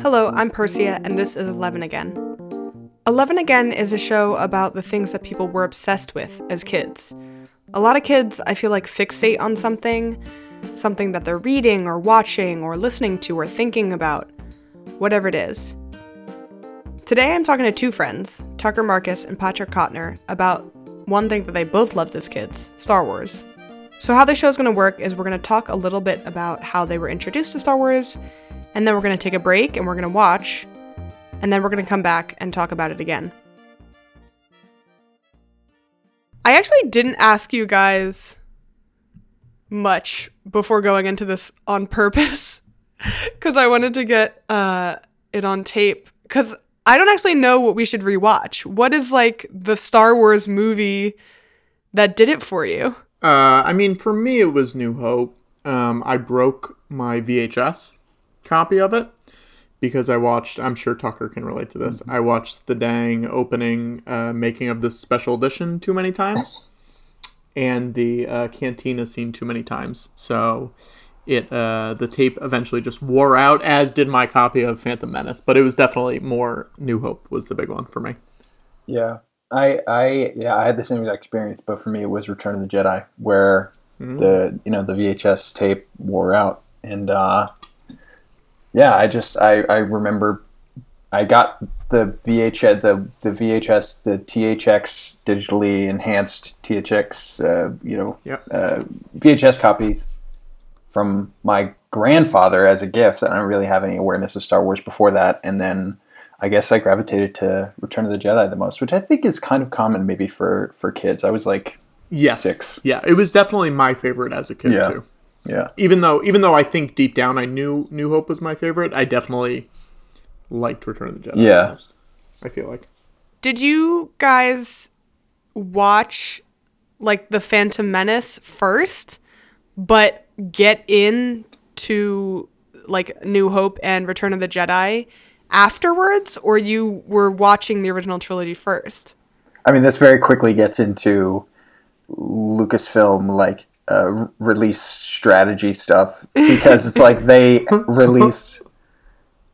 Hello, I'm Persia, and this is Eleven Again. Eleven Again is a show about the things that people were obsessed with as kids. A lot of kids, I feel like, fixate on something, something that they're reading or watching or listening to or thinking about, whatever it is. Today I'm talking to two friends, Tucker Marcus and Patrick Kotner, about one thing that they both loved as kids Star Wars. So, how the is gonna work is we're gonna talk a little bit about how they were introduced to Star Wars, and then we're gonna take a break and we're gonna watch, and then we're gonna come back and talk about it again. I actually didn't ask you guys much before going into this on purpose because I wanted to get uh, it on tape because I don't actually know what we should rewatch. What is like the Star Wars movie that did it for you? Uh, I mean, for me, it was New Hope. Um, I broke my VHS copy of it because I watched. I'm sure Tucker can relate to this. I watched the dang opening uh, making of this special edition too many times, and the uh, cantina scene too many times. So it uh, the tape eventually just wore out, as did my copy of Phantom Menace. But it was definitely more New Hope was the big one for me. Yeah, I, I, yeah, I had the same exact experience, but for me, it was Return of the Jedi, where Mm. the you know the VHS tape wore out, and uh, yeah, I just I, I remember I got the VHS the the VHS the THX digitally enhanced THX uh, you know Yep. uh, VHS copies from my grandfather as a gift. I don't really have any awareness of Star Wars before that, and then I guess I gravitated to Return of the Jedi the most, which I think is kind of common maybe for for kids. I was like Yes, six. Yeah, it was definitely my favorite as a kid Yeah. too. Yeah, Even though, even though I think deep down I knew New Hope was my favorite, I definitely liked Return of the Jedi. Yeah. most, I feel like. Did you guys watch like the Phantom Menace first, but get in to like New Hope and Return of the Jedi afterwards, or you were watching the original trilogy first? I mean this very quickly gets into Lucasfilm like uh, release strategy stuff because it's like they released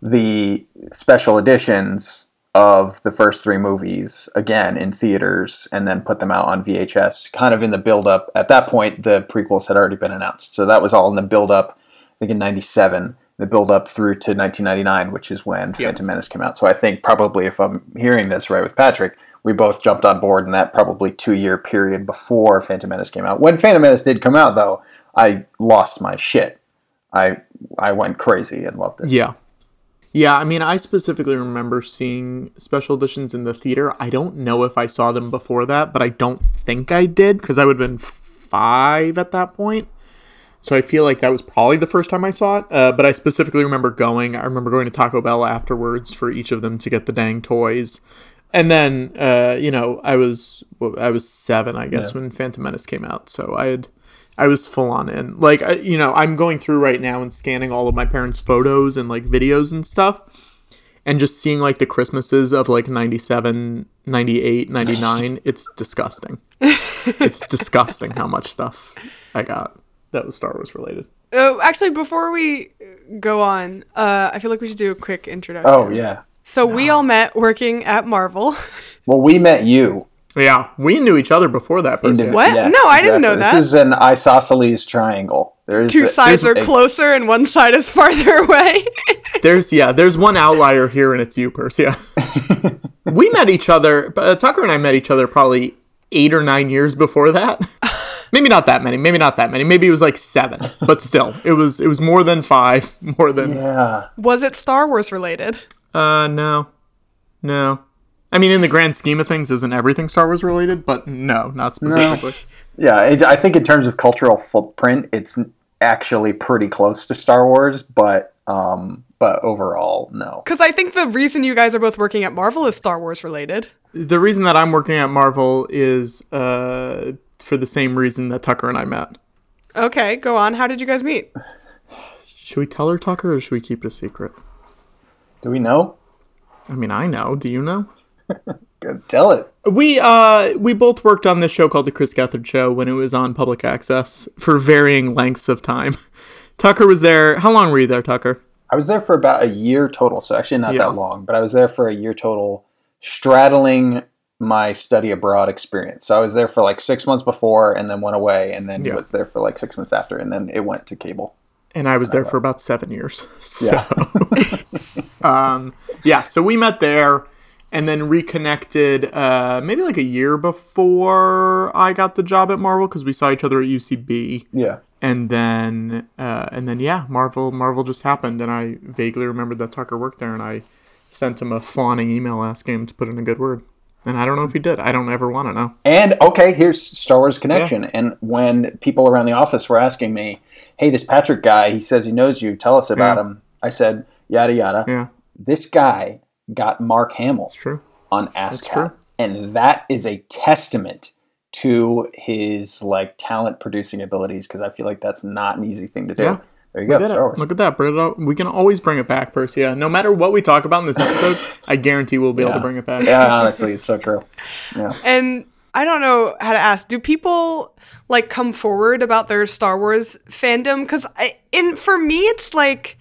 the special editions of the first three movies again in theaters and then put them out on VHS kind of in the build up at that point the prequels had already been announced. So that was all in the build up I think in 97 the build up through to 1999 which is when Phantom Menace came out. So I think probably if I'm hearing this right with Patrick we both jumped on board in that probably two year period before Phantom Menace came out when Phantom Menace did come out though I lost my shit I I went crazy and loved it Yeah. Yeah, I mean, I specifically remember seeing special editions in the theater. I don't know if I saw them before that, but I don't think I did because I would have been five at that point. So I feel like that was probably the first time I saw it. Uh, but I specifically remember going. I remember going to Taco Bell afterwards for each of them to get the dang toys. And then, uh, you know, I was well, I was seven, I guess, when Phantom Menace came out. So I had I was full on in. Like, I, you know, I'm going through right now and scanning all of my parents' photos and like videos and stuff and just seeing like the Christmases of like 97, 98, 99. it's disgusting. it's disgusting how much stuff I got that was Star Wars related. Oh, actually, before we go on, uh, I feel like we should do a quick introduction. oh yeah So we all met working at Marvel. well we met you Yeah, we knew each other before that person. Indiv- What? No, I didn't know that. This is an isosceles triangle. There's Two a- sides are a- closer and one side is farther away. There's yeah, there's one outlier here, and it's you, Persia. we met each other. Uh, Tucker and I met each other probably eight or nine years before that. maybe not that many. Maybe not that many. Maybe it was like seven, but still, it was it was more than five. More than Yeah. Was it Star Wars related? Uh no, no. I mean, in the grand scheme of things, isn't everything Star Wars related? But no, not specifically. Yeah, it, I think in terms of cultural footprint, it's actually pretty close to Star Wars, but um, but overall, no. Because I think the reason you guys are both working at Marvel is Star Wars related. The reason that I'm working at Marvel is uh for the same reason that Tucker and I met. Okay, go on. How did you guys meet? Should we tell her, Tucker, or should we keep it a secret? Do we know? I mean, I know. Do you know? Good. Tell it. We uh we both worked on this show called the Chris Gethard Show when it was on public access for varying lengths of time. Tucker was there. How long were you there, Tucker? I was there for about a year total. So actually not Yeah. that long, but I was there for a year total, straddling my study abroad experience. So I was there for like six months before, and then went away, and then Yeah. was there for like six months after, and then it went to cable. and I was there for about seven years. So, Yeah. Um, yeah, so we met there and then reconnected uh, maybe like a year before I got the job at Marvel because we saw each other at UCB. Yeah. And then, uh, and then, yeah, Marvel, Marvel just happened, and I vaguely remembered that Tucker worked there, and I sent him a fawning email asking him to put in a good word, and I don't know if he did. I don't ever want to know. And okay, here's Star Wars connection. And when people around the office were asking me, "Hey, this Patrick guy, he says he knows you. Tell us about Yeah. him." I said, "Yada yada." Yeah, This guy got Mark Hamill it's true. on true. ASCAP, and that is a testament to his like talent producing abilities because I feel like that's not an easy thing to do. Yeah. There you go, Look at, Star. Wars. Look at that. Bring it up. We can always bring it back, Persia. Uh, no matter what we talk about in this episode, I guarantee we'll be able to bring it back. yeah, honestly, it's so true. Yeah. And I don't know how to ask. Do people like come forward about their Star Wars fandom? Because in for me, it's like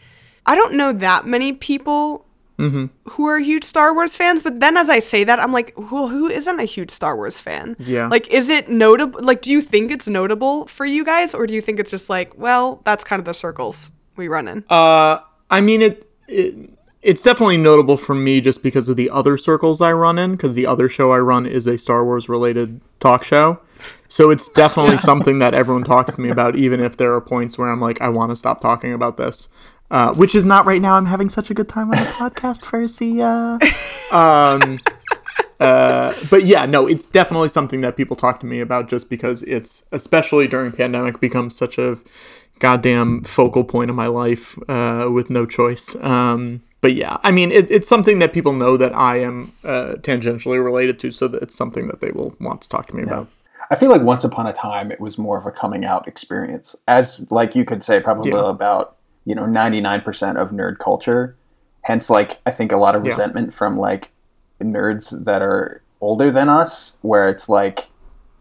I don't know that many people who are huge Star Wars fans. But then, as I say that, I'm like, well, who isn't a huge Star Wars fan? Yeah. Like, is it notable? Like, do you think it's notable for you guys, or do you think it's just like, well, that's kind of the circles we run in? Uh, I mean it, it. It's definitely notable for me just because of the other circles I run in. Because the other show I run is a Star Wars related talk show, so it's definitely something that everyone talks to me about, even if there are points where I'm like, I want to stop talking about this. Uh, which is not right now. I'm having such a good time on the podcast, Persia. Um, uh, but yeah, no, it's definitely something that people talk to me about just because it's, especially during pandemic, becomes such a goddamn focal point of my life uh, with no choice. Um, but yeah, I mean, it, it's something that people know that I am uh, tangentially related to, so that it's something that they will want to talk to me about. I feel like once upon a time it was more of a coming out experience, as like you could say probably Yeah. about you know ninety nine percent of nerd culture. Hence, like I think a lot of Yeah. resentment from like nerds that are older than us, where it's like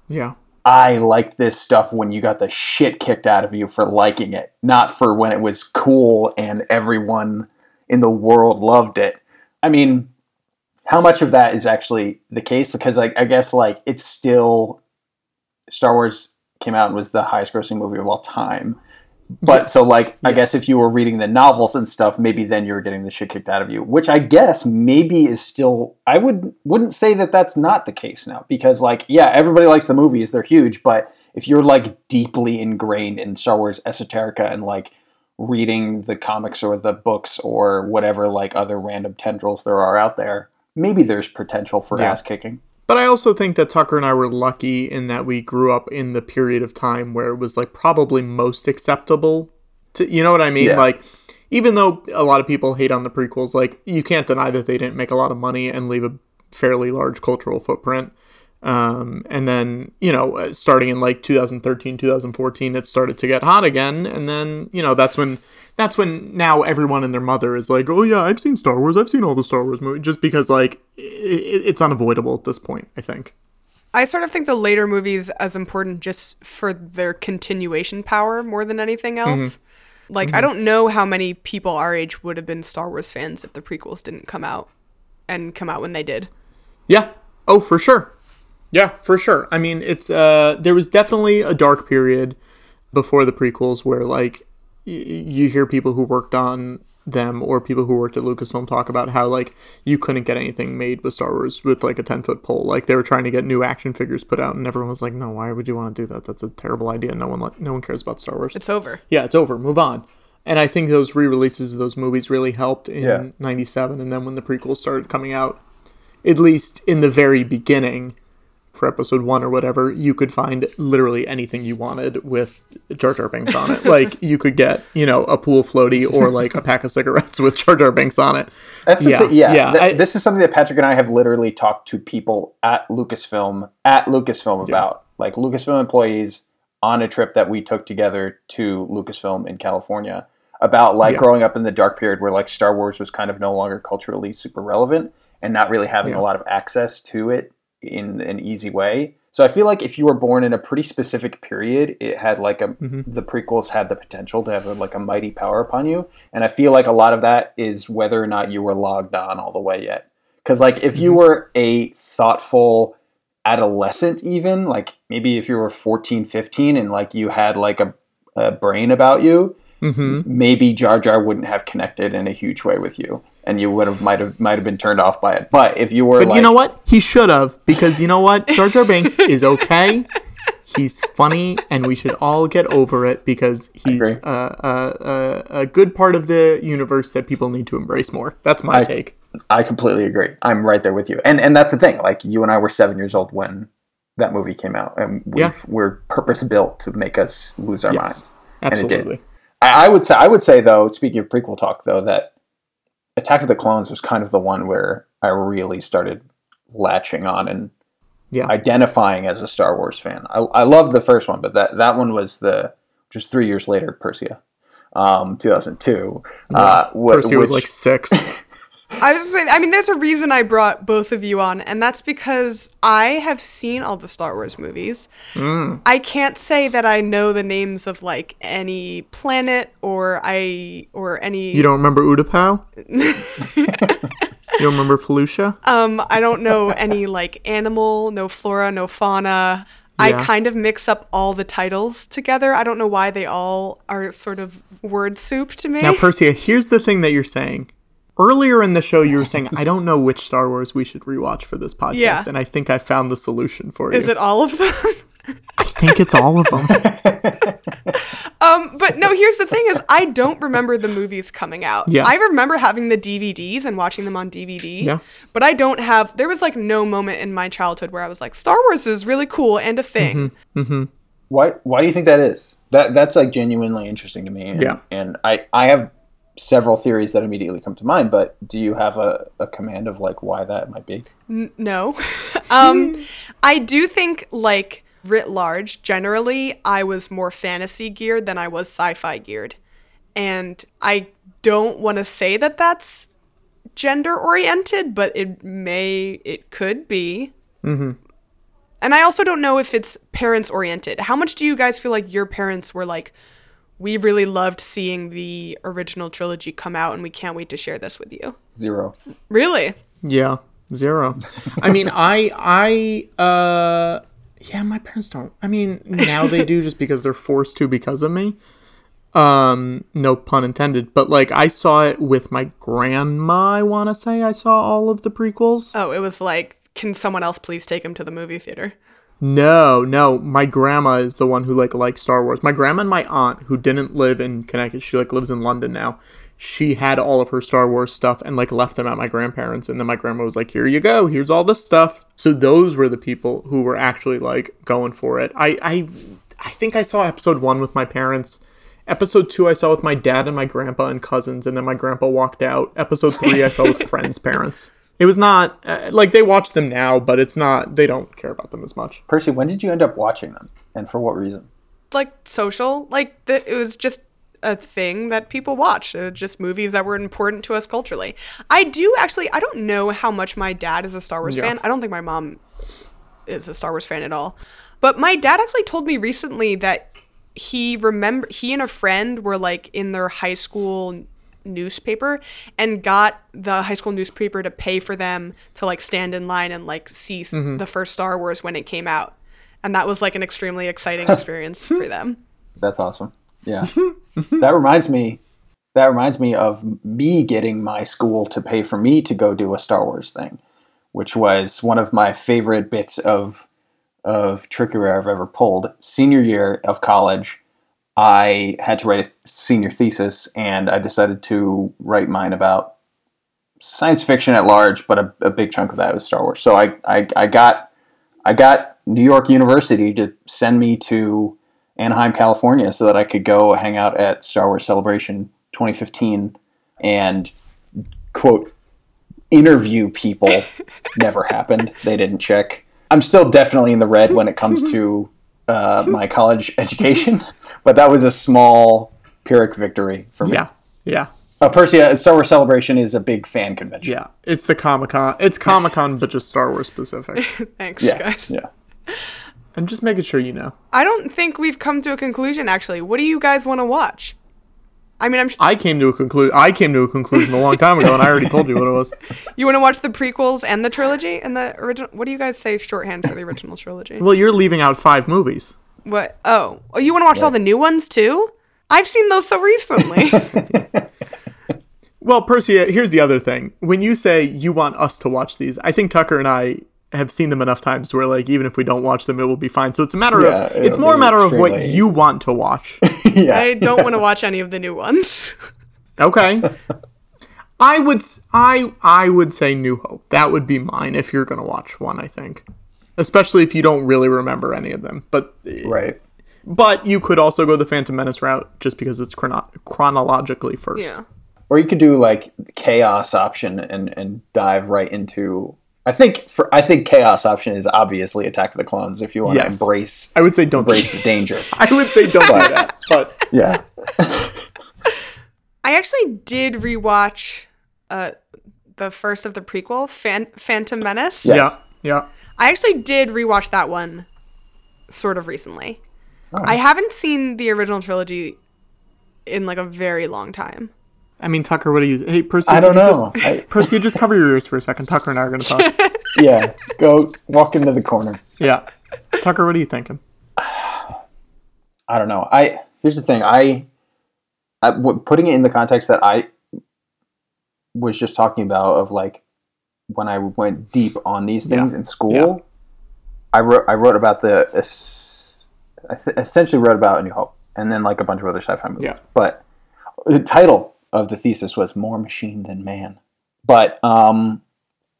Yeah. I liked this stuff when you got the shit kicked out of you for liking it, not for when it was cool and everyone in the world loved it. I mean, how much of that is actually the case? Because like I guess like it's still Star Wars came out and was the highest grossing movie of all time. But Yes. so like I guess if you were reading the novels and stuff, maybe then you were getting the shit kicked out of you, which I guess maybe is still I would wouldn't say that that's not the case now because like yeah, everybody likes the movies, they're huge, but if you're like deeply ingrained in Star Wars esoterica and like reading the comics or the books or whatever like other random tendrils there are out there, maybe there's potential for Yeah. ass kicking. But I also think that Tucker and I were lucky in that we grew up in the period of time where it was like probably most acceptable to you know what I mean? Yeah. Like even though a lot of people hate on the prequels, like you can't deny that they didn't make a lot of money and leave a fairly large cultural footprint. Um, and then, you know, uh, starting in like 2013, 2014, it started to get hot again. And then, you know, that's when, that's when now everyone and their mother is like, oh yeah, I've seen Star Wars. I've seen all the Star Wars movies just because like i i- it's unavoidable at this point, I think. I sort of think the later movies as important just for their continuation power more than anything else. Like I don't know how many people our age would have been Star Wars fans if the prequels didn't come out and come out when they did. Yeah. Oh, for sure. Yeah, for sure. I mean, it's uh there was definitely a dark period before the prequels where like you hear people who worked on them or people who worked at Lucasfilm talk about how like you couldn't get anything made with Star Wars with like a 10 foot pole. Like they were trying to get new action figures put out and everyone was like, "No, why would you want to do that? That's a terrible idea. No one li- no one cares about Star Wars." It's over. yeah, it's over. Move on. And I think those re-releases of those movies really helped in Yeah. '97, and then when the prequels started coming out, at least in the very beginning, for Episode One or whatever, you could find literally anything you wanted with Jar Jar Binks on it. like you could get, you know, a pool floaty or like a pack of cigarettes with Jar Jar Binks on it. That's Yeah, thing. Yeah, yeah, th- I- this is something that Patrick and I have literally talked to people at Lucasfilm at Lucasfilm about, like Lucasfilm employees on a trip that we took together to Lucasfilm in California about like Yeah. growing up in the dark period where like Star Wars was kind of no longer culturally super relevant and not really having a lot of access to it in an easy way. So I feel like if you were born in a pretty specific period, it had like a the prequels had the potential to have a, like a mighty power upon you, and I feel like a lot of that is whether or not you were logged on all the way yet. Because like if you were a thoughtful adolescent, even like maybe if you were 14, 15 and like you had like a, a brain about you, Mm-hmm. maybe Jar Jar wouldn't have connected in a huge way with you, and you would have might have might have been turned off by it. But if you were But like, you know what? He should have because you know what? Jar Jar Banks is okay. He's funny, and we should all get over it because he's uh, uh, uh, a good part of the universe that people need to embrace more. That's my I- take. I completely agree. I'm right there with you. And and that's the thing. Like you and I were seven years old when that movie came out, and we've, Yeah. we're purpose built to make us lose our Yes, minds. And it did. Absolutely. I, I would say. I would say though. Speaking of prequel talk, though, that Attack of the Clones was kind of the one where I really started latching on and Yeah. identifying as a Star Wars fan. I, I loved the first one, but that that one was the just three years later, Persia, um, 2002. Uh, wh- Percy was like six. I was just saying, I mean, there's a reason I brought both of you on, and that's because I have seen all the Star Wars movies. Mm. I can't say that I know the names of like any planet or I or any. You don't remember Utapau? you don't remember Felucia? um, I don't know any like animal, no flora, no fauna. I kind of mix up all the titles together. I don't know why they all are sort of word soup to me. Now, Persia, here's the thing that you're saying. Earlier in the show, you were saying, I don't know which Star Wars we should rewatch for this podcast. Yeah. And I think I found the solution for you. Is it all of them? I think it's all of them. Um, but no, here's the thing is I don't remember the movies coming out. Yeah. I remember having the DVDs and watching them on DVD. Yeah. But I don't have there was like no moment in my childhood where I was like, Star Wars is really cool and a thing. Mm-hmm. Why why do you think that is? That that's like genuinely interesting to me. And, Yeah. And I I have several theories that immediately come to mind, but do you have a, a command of like why that might be? N- no. um I do think like writ large, generally I was more fantasy geared than I was sci-fi geared. And I don't want to say that that's gender oriented, but it may it could be. And I also don't know if it's parents oriented. How much do you guys feel like your parents were like, we really loved seeing the original trilogy come out and we can't wait to share this with you? Zero. Really? Yeah, zero. I mean, I, I, uh, yeah, my parents don't. I mean, now they do just because they're forced to because of me. Um, no pun intended. But like, I saw it with my grandma. I want to say I saw all of the prequels. Oh, it was like, can someone else please take him to the movie theater? No, no, my grandma is the one who like likes Star Wars. My grandma and my aunt, who didn't live in Connecticut, she like lives in London now. She had all of her Star Wars stuff and like left them at my grandparents, and then my grandma was like, "Here you go, here's all this stuff." So those were the people who were actually like going for it. I, I, I think I saw episode one with my parents. Episode two I saw with my dad and my grandpa and cousins, and then my grandpa walked out. Episode three I saw with friends' parents. It was not uh, like they watch them now, but it's not. They don't care about them as much. Percy, when did you end up watching them, and for what reason? Like social? Like, th- it was just a thing that people watch. Uh, just movies that were important to us culturally. I do actually, I don't know how much my dad is a Star Wars Yeah. fan. I don't think my mom is a Star Wars fan at all. But my dad actually told me recently that he remember he and a friend were like in their high school newspaper and got the high school newspaper to pay for them to like stand in line and like see s mm-hmm. the first Star Wars when it came out. And that was like an extremely exciting experience for them. That's awesome. Yeah. that reminds me. That reminds me of me getting my school to pay for me to go do a Star Wars thing, which was one of my favorite bits of of trickery I've ever pulled. Senior year of college, I had to write a senior thesis, and I decided to write mine about science fiction at large, but a, a big chunk of that was Star Wars. So I, I, I got I got New York University to send me to Anaheim, California, so that I could go hang out at Star Wars Celebration 2015 and quote interview people. Never happened. They didn't check. I'm still definitely in the red when it comes to uh, my college education, but that was a small Pyrrhic victory for me. Yeah, yeah, Uh, Percy, uh, Star Wars Celebration is a big fan convention. yeah. It's the Comic Con. It's Comic Con, but just Star Wars specific. Thanks, yeah, guys. yeah. I'm just making sure you know. I don't think we've come to a conclusion actually. What do you guys want to watch? I mean, I'm. I came to a conclusion. I came to a conclusion a long time ago, and I already told you what it was. You want to watch the prequels and the trilogy and the original? What do you guys say shorthand for the original trilogy? Well, you're leaving out five movies. What? Oh, oh, you want to watch all the new ones too? I've seen those so recently. Well, Percy, here's the other thing. When you say you want us to watch these, I think Tucker and I have seen them enough times where, like, even if we don't watch them, it will be fine. So it's a matter Yeah, of it's more a matter of what extremely you want to watch. yeah. I don't want to watch any of the new ones. Okay. I would i i would say New Hope. That would be mine if you're gonna watch one. I think, especially if you don't really remember any of them. But eh, right. but you could also go the Phantom Menace route just because it's chrono- chronologically first. yeah. Or you could do like chaos option and and dive right into. I think for I think chaos option is obviously Attack the Clones if you want to embrace I would say don't. embrace the danger. I would say don't do that. But Yeah. I actually did rewatch uh, the first of the prequel, Fan- Phantom Menace. Yes. yeah, yeah. I actually did rewatch that one sort of recently. I haven't seen the original trilogy in like a very long time. I mean, Tucker, what do you? Hey, Percy. I don't know. Just, I, Percy, just cover your ears for a second. Tucker and I are going to talk. yeah. Go walk into the corner. yeah. Tucker, what are you thinking? I don't know. I here's the thing. I, I w- putting it in the context that I was just talking about of like when I went deep on these things in school. Yeah. I wrote I wrote about the I essentially wrote about A New Hope and then like a bunch of other sci-fi movies. Yeah. But the title of the thesis was More Machine Than Man. But um,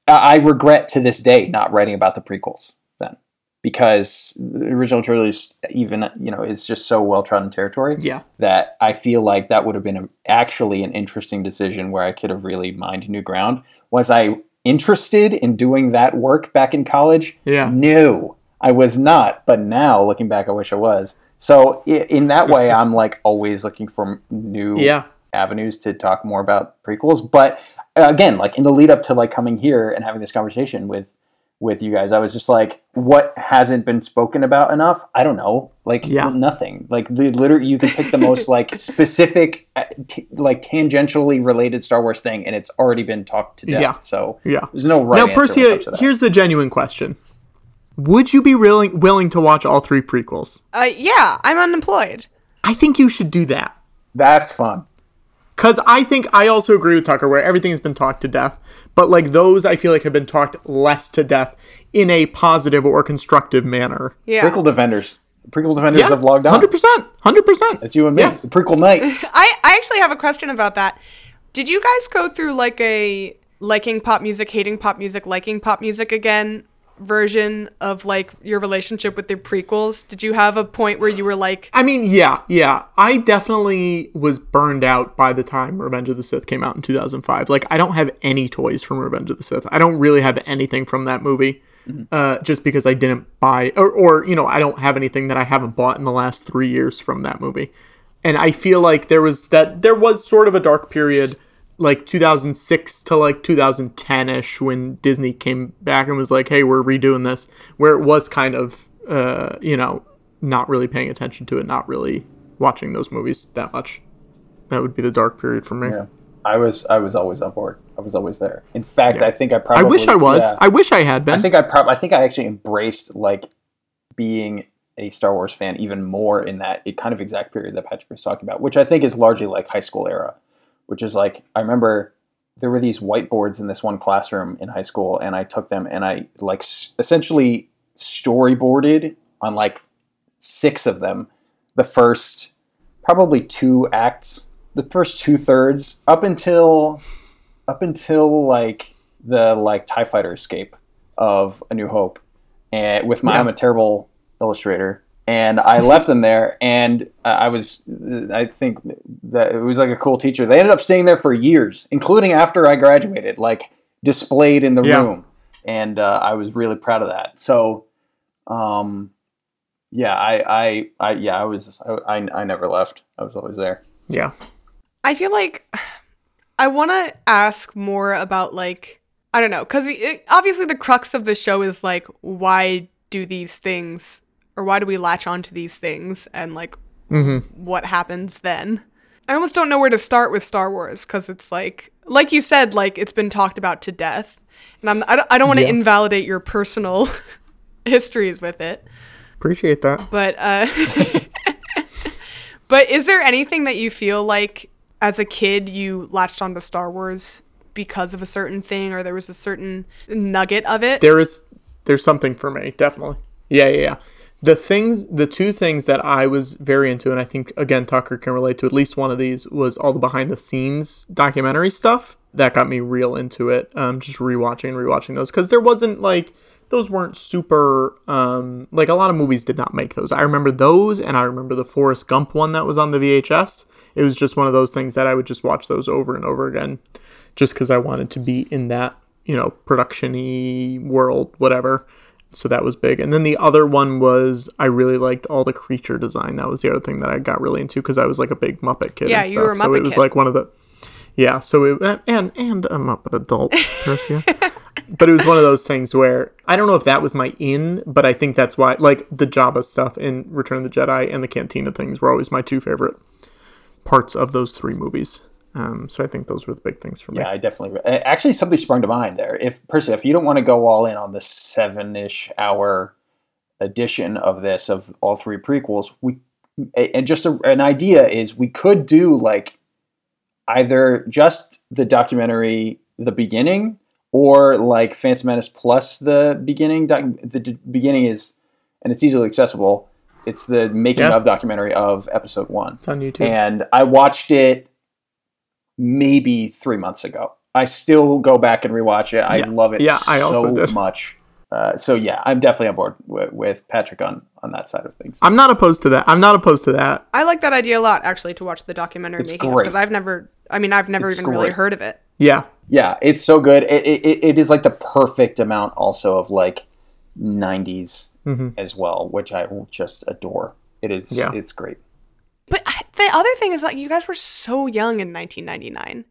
I regret to this day not writing about the prequels then because the original trilogy is even you know is just so well trodden territory Yeah. that I feel like that would have been a, actually an interesting decision where I could have really mined new ground. Was I interested in doing that work back in college? Yeah. No, I was not. But now, looking back, I wish I was. So in that way, I'm like always looking for new Yeah. Avenues to talk more about prequels. But uh, again, like in the lead up to like coming here and having this conversation with with you guys, I was just like, what hasn't been spoken about enough? I don't know. Like Yeah. nothing. Like the literally, you can pick the most like specific, uh, t- like tangentially related Star Wars thing, and it's already been talked to death. Yeah. So Yeah. there's no right now, answer Percy, comes to that. here's the genuine question: Would you be willing willing to watch all three prequels? Uh, yeah, I'm unemployed. I think you should do that. That's fun. Because I think I also agree with Tucker where everything has been talked to death, but like those I feel like have been talked less to death in a positive or constructive manner. Yeah. Prequel defenders. Prequel defenders have logged on. Hundred percent, hundred percent. It's you and me. Yes. The prequel knights. I, I actually have a question about that. Did you guys go through like a liking pop music, hating pop music, liking pop music again version of like your relationship with the prequels? Did you have a point where you were like, I mean, yeah, yeah. I definitely was burned out by the time Revenge of the Sith came out in 2005. Like, I don't have any toys from Revenge of the Sith. I don't really have anything from that movie, uh, just because I didn't buy, or, or you know, I don't have anything that I haven't bought in the last three years from that movie. And I feel like there was that there was sort of a dark period, like 2006 to like 2010 ish, when Disney came back and was like, "Hey, we're redoing this," where it was kind of, uh, you know, not really paying attention to it, not really watching those movies that much. That would be the dark period for me. Yeah. I was I was always on board. I was always there. In fact, I think I probably I wish I was. yeah. I wish I had been. I think I prob- I think I actually embraced like being a Star Wars fan even more in that it kind of exact period that Patrick was talking about, which I think is largely like high school era, which is like I remember there were these whiteboards in this one classroom in high school, and I took them and I like s- essentially storyboarded on like six of them the first probably two acts, the first two thirds up until up until like the like Tie Fighter escape of A New Hope, and with my Yeah. I'm a terrible illustrator, and I left them there, and uh, I was I think that it was like a cool teacher. They ended up staying there for years, including after I graduated, like displayed in the Yeah. room, and uh, I was really proud of that. So, um, yeah, I I, I yeah I was I, I I never left. I was always there. yeah. I feel like I want to ask more about like I don't know cuz obviously the crux of the show is like why do these things or why do we latch onto these things and like Mm-hmm. what happens then? I almost don't know where to start with Star Wars because it's like, like you said, like it's been talked about to death, and I'm I don't, I don't want to Yeah. invalidate your personal histories with it, Appreciate that. but uh, but is there anything that you feel like as a kid you latched onto Star Wars because of a certain thing, or there was a certain nugget of it? There is there's something for me, definitely. Yeah, yeah, yeah. The things the two things that I was very into, and I think again Tucker can relate to at least one of these, was all the behind the scenes documentary stuff. That got me real into it. Um just rewatching and rewatching those. Because there wasn't like those weren't super um like a lot of movies did not make those. I remember those and I remember the Forrest Gump one that was on the VHS. It was just one of those things that I would just watch those over and over again just because I wanted to be in that, you know, production-y world, whatever. So that was big. And then the other one was I really liked all the creature design. That was the other thing that I got really into because I was like a big Muppet kid. Yeah, and you were a stuff. So it was kid. like one of the yeah. So it and and a Muppet adult, Persia. but it was one of those things where I don't know if that was my in, but I think that's why like the Jabba stuff in Return of the Jedi and the Cantina things were always my two favorite parts of those three movies. Um, so I think those were the big things for me. Yeah, I definitely. Actually, something sprung to mind there. If Percy, if you don't want to go all in on the seven-ish hour edition of this of all three prequels, we and just a, an idea is we could do like either just the documentary, the beginning, or like Phantom Menace plus the beginning. Doc, the d- beginning is, and it's easily accessible. It's the making Yeah. of documentary of Episode One It's on YouTube. and I watched it maybe three months ago. I still go back and rewatch it. I Yeah. love it Yeah, I also so did. much. Uh, so yeah, I'm definitely on board with, with Patrick on on that side of things. I'm not opposed to that. I'm not opposed to that. I like that idea a lot, actually, to watch the documentary It's making because I've never, I mean, I've never It's even really heard of it. Yeah. Yeah, it's so good. It, it, it is like the perfect amount also of like 90s Mhm. as well, which I just adore. It is. Yeah. It's great. But I- the other thing is like you guys were so young in 1999,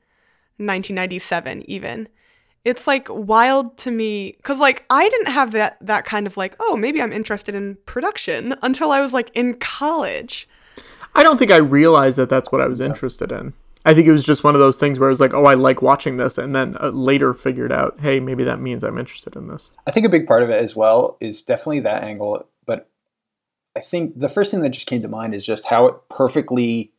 1997 even. It's like wild to me cuz like I didn't have that that kind of like, oh, maybe I'm interested in production until I was like in college. I don't think I realized that that's what I was interested in. I think it was just one of those things where I was like, oh, I like watching this, and then uh, later figured out, hey, maybe that means I'm interested in this. I think a big part of it as well is definitely that angle, but I think the first thing that just came to mind is just how it perfectly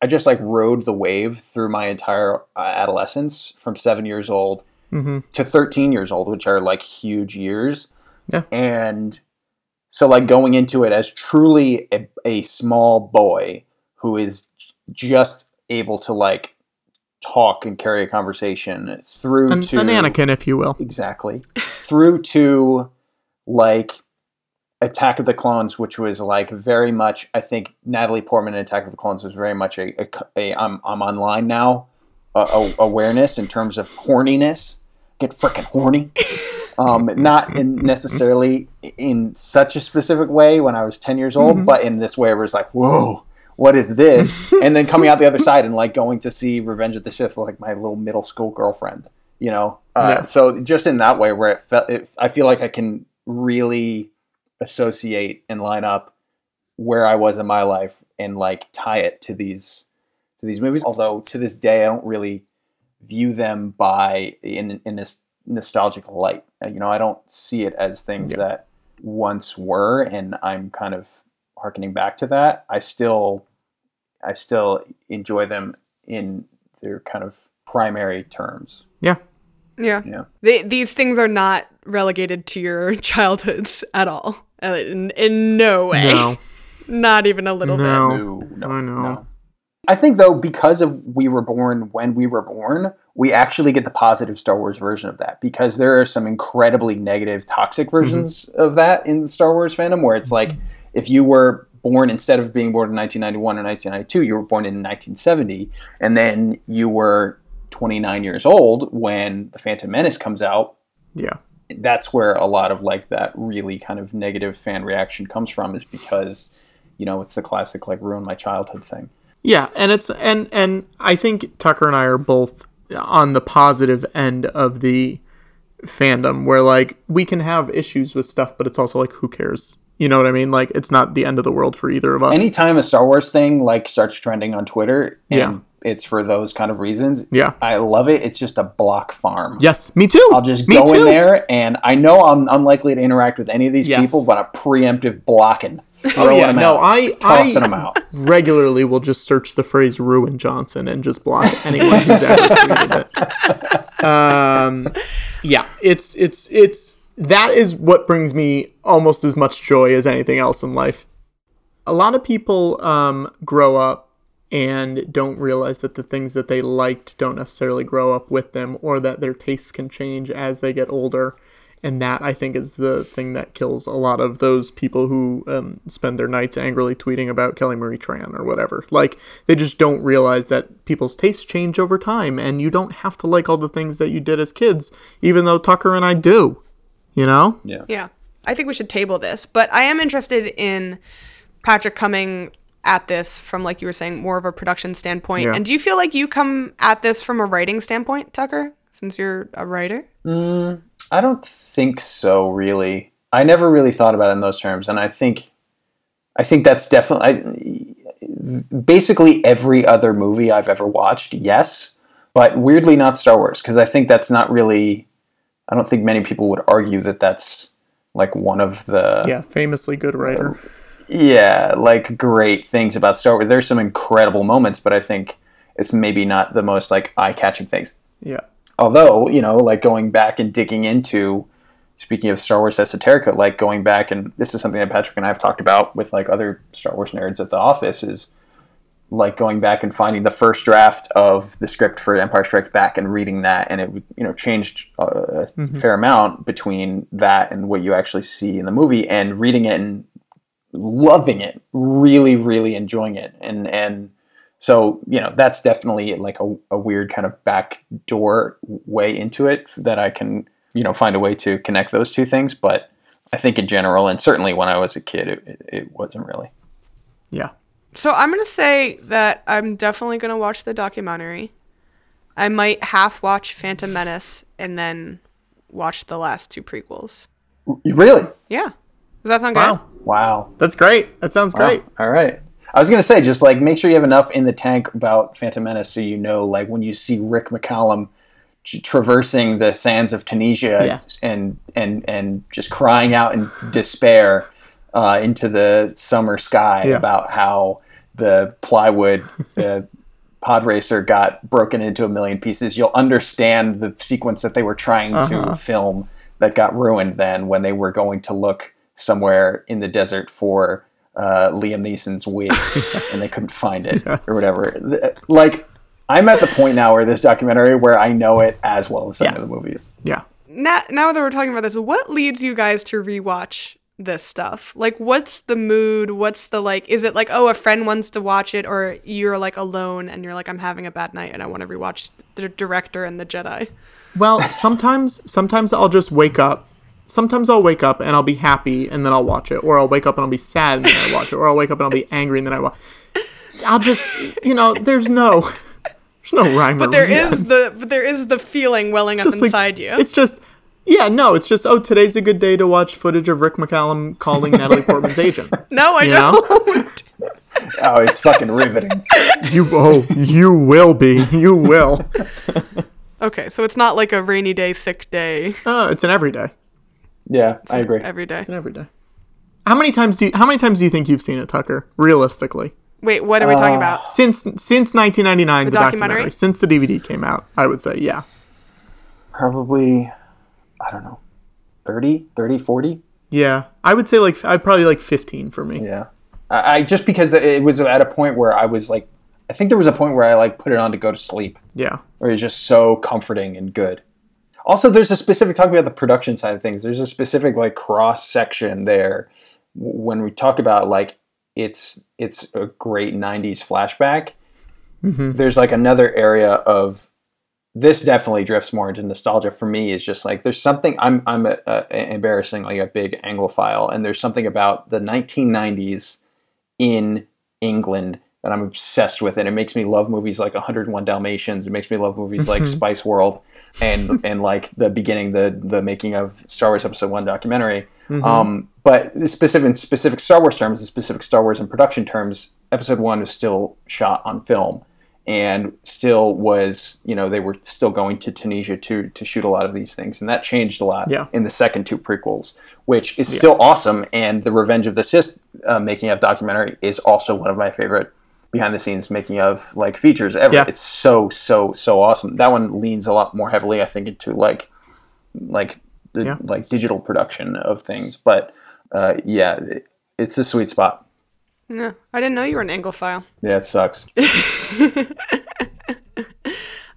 I just like rode the wave through my entire uh, adolescence from 7 years old hmm to 13 years old, which are like huge years. Yeah. And so like going into it as truly a, a small boy who is just able to like talk and carry a conversation through An, to an Anakin, if you will. exactly through to like attack of the clones which was like very much i think natalie portman in attack of the clones was very much a, a, a i'm i'm online now uh, a, awareness in terms of horniness. Get freaking horny. Um not in necessarily in such a specific way when i was 10 years old but in this way where it's like whoa what is this? And then coming out the other side and like going to see revenge of the sith with like my little middle school girlfriend you know? Uh, Yeah. so just in that way where it felt it, i feel like i can really associate and line up where i was in my life and like tie it to these to these movies although to this day i don't really view them by in in this nostalgic light Uh, you know i don't see it as things Yeah. that once were and i'm kind of harkening back to that i still i still enjoy them in their kind of primary terms Yeah. Yeah. Yeah. They, these things are not relegated to your childhoods at all. Uh, in, in no way. No. Not even a little No. bit. No, no, I know. no. I think though, because of we were born when we were born, we actually get the positive Star Wars version of that. Because there are some incredibly negative, toxic versions of that in the Star Wars fandom, where it's like if you were born instead of being born in 1991 or 1992, you were born in 1970, and then you were 29 years old when the Phantom Menace comes out Yeah. that's where a lot of like that really kind of negative fan reaction comes from is because you know it's the classic like ruin my childhood thing Yeah, and it's and and I think Tucker and I are both on the positive end of the fandom where like we can have issues with stuff, but it's also like who cares You know what I mean? Like it's not the end of the world for either of us. Anytime a Star Wars thing like starts trending on Twitter and Yeah. It's for those kind of reasons, yeah. I love it. It's just a block farm. Yes, me too. I'll just Me go in there and I know I'm unlikely to interact with any of these Yes. people, but I'm preemptive blocking, throwing Oh yeah, them no, out, I tossing I them out. regularly will just search the phrase "ruin Johnson" and just block anyone who's ever tweeted it. Um, yeah, it's it's it's that is what brings me almost as much joy as anything else in life. A lot of people um, grow up and don't realize that the things that they liked don't necessarily grow up with them, or that their tastes can change as they get older. And that I think is the thing that kills a lot of those people who um, spend their nights angrily tweeting about Kelly Marie Tran or whatever. Like they just don't realize that people's tastes change over time, and you don't have to like all the things that you did as kids, even though Tucker and I do. You know? Yeah. Yeah. I think we should table this, but I am interested in Patrick coming at this from, like you were saying, more of a production standpoint. Yeah. And do you feel like you come at this from a writing standpoint, Tucker, since you're a writer? Mm, I don't think so, really. I never really thought about it in those terms, and I think, I think that's definitely I, basically every other movie I've ever watched. Yes, but weirdly not Star Wars because I think that's not really. I don't think many people would argue that that's like one of the Yeah, famously good writer. Yeah, like great things about Star Wars. There's some incredible moments, but I think it's maybe not the most like eye-catching things. Yeah. Although, you know, like going back and digging into speaking of Star Wars esoterica, like going back and this is something that Patrick and I have talked about with like other Star Wars nerds at the office is like going back and finding the first draft of the script for Empire Strikes Back and reading that, and it would you know changed uh, a fair amount between that and what you actually see in the movie, and reading it and loving it, really, really enjoying it, and and so you know that's definitely like a, a weird kind of backdoor way into it that I can you know find a way to connect those two things, but I think in general, and certainly when I was a kid, it, it, it wasn't really. Yeah. So I'm gonna say that I'm definitely gonna watch the documentary. I might half watch Phantom Menace and then watch the last two prequels. Really? Yeah. Does that sound Wow. Wow. That's great. That sounds great. All right. I was gonna say, just like make sure you have enough in the tank about Phantom Menace, so you know, like when you see Rick McCallum traversing the sands of Tunisia Yeah. and and and just crying out in despair uh, into the summer sky Yeah. about how the plywood the pod racer got broken into a million pieces. You'll understand the sequence that they were trying Uh-huh. to film that got ruined then when they were going to look somewhere in the desert for uh, Liam Neeson's wig and they couldn't find it or whatever. Like, I'm at the point now where this documentary where I know it as well as some Yeah. of the movies. Yeah. Now, now that we're talking about this, what leads you guys to rewatch this stuff? Like, what's the mood? What's the like? Is it like, oh, a friend wants to watch it, or you're like alone and you're like, I'm having a bad night and I want to rewatch the director and the Jedi? Well, sometimes sometimes I'll just wake up. Sometimes I'll wake up and I'll be happy and then I'll watch it, or I'll wake up and I'll be sad and then I watch it, or I'll wake up and I'll be angry and then I watch. I'll just, you know, there's no, there's no rhyme. But there is the but there is the feeling welling up just like- inside you. It's just, yeah, no, it's just, oh, today's a good day to watch footage of Rick McCallum calling Natalie Portman's agent. no, I You don't. Oh, it's fucking riveting. You, oh, you will be, you will. okay, so it's not like a rainy day, sick day Uh, it's an everyday. Yeah, I agree. every day. It's an everyday. How many times do you, how many times do you think you've seen it, Tucker? Realistically, Wait, what are we talking Uh, about? since since 1999, the, documentary? documentary, since the DVD came out, I would say, yeah. Probably, I don't know, 30, 30, 40? Yeah, I would say like I'd probably like 15 for me. Yeah. I, I just because it was at a point where I was like, I think there was a point where I like put it on to go to sleep. Yeah, where it's just so comforting and good. Also, there's a specific talking about the production side of things. There's a specific like cross section there when we talk about like it's it's a great '90s flashback. Mm-hmm. There's like another area of this definitely drifts more into nostalgia for me. Is just like there's something I'm I'm uh, uh, a, a, embarrassingly a big Anglophile, and there's something about the 1990s in England that I'm obsessed with, and it makes me love movies like 101 Dalmatians. It makes me love movies like mm-hmm. Spice World, and and like the beginning, the the making of Star Wars Episode One documentary. Um, but specific in specific Star Wars terms, in specific Star Wars and production terms, Episode One is still shot on film, and still was you know they were still going to Tunisia to to shoot a lot of these things, and that changed a lot Yeah. in the second two prequels, which is still awesome. And the Revenge of the Sith uh, making of documentary is also one of my favorite behind the scenes making of like features ever. Yeah. It's so so so awesome. That one leans a lot more heavily, I think, into like like the Yeah. like digital production of things. But uh, yeah, it, it's a sweet spot. Yeah, I didn't know you were an Anglophile. Yeah, it sucks.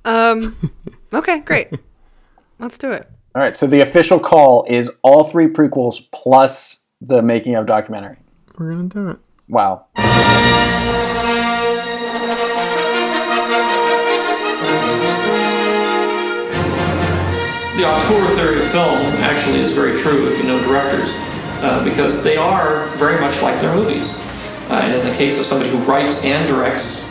Um, okay, great. Let's do it. All right, so the official call is all three prequels plus the making of documentary. We're gonna do it. Wow. The auteur theory of film actually is very true if you know directors, uh, because they are very much like their movies. Uh, and in the case of somebody who writes and directs,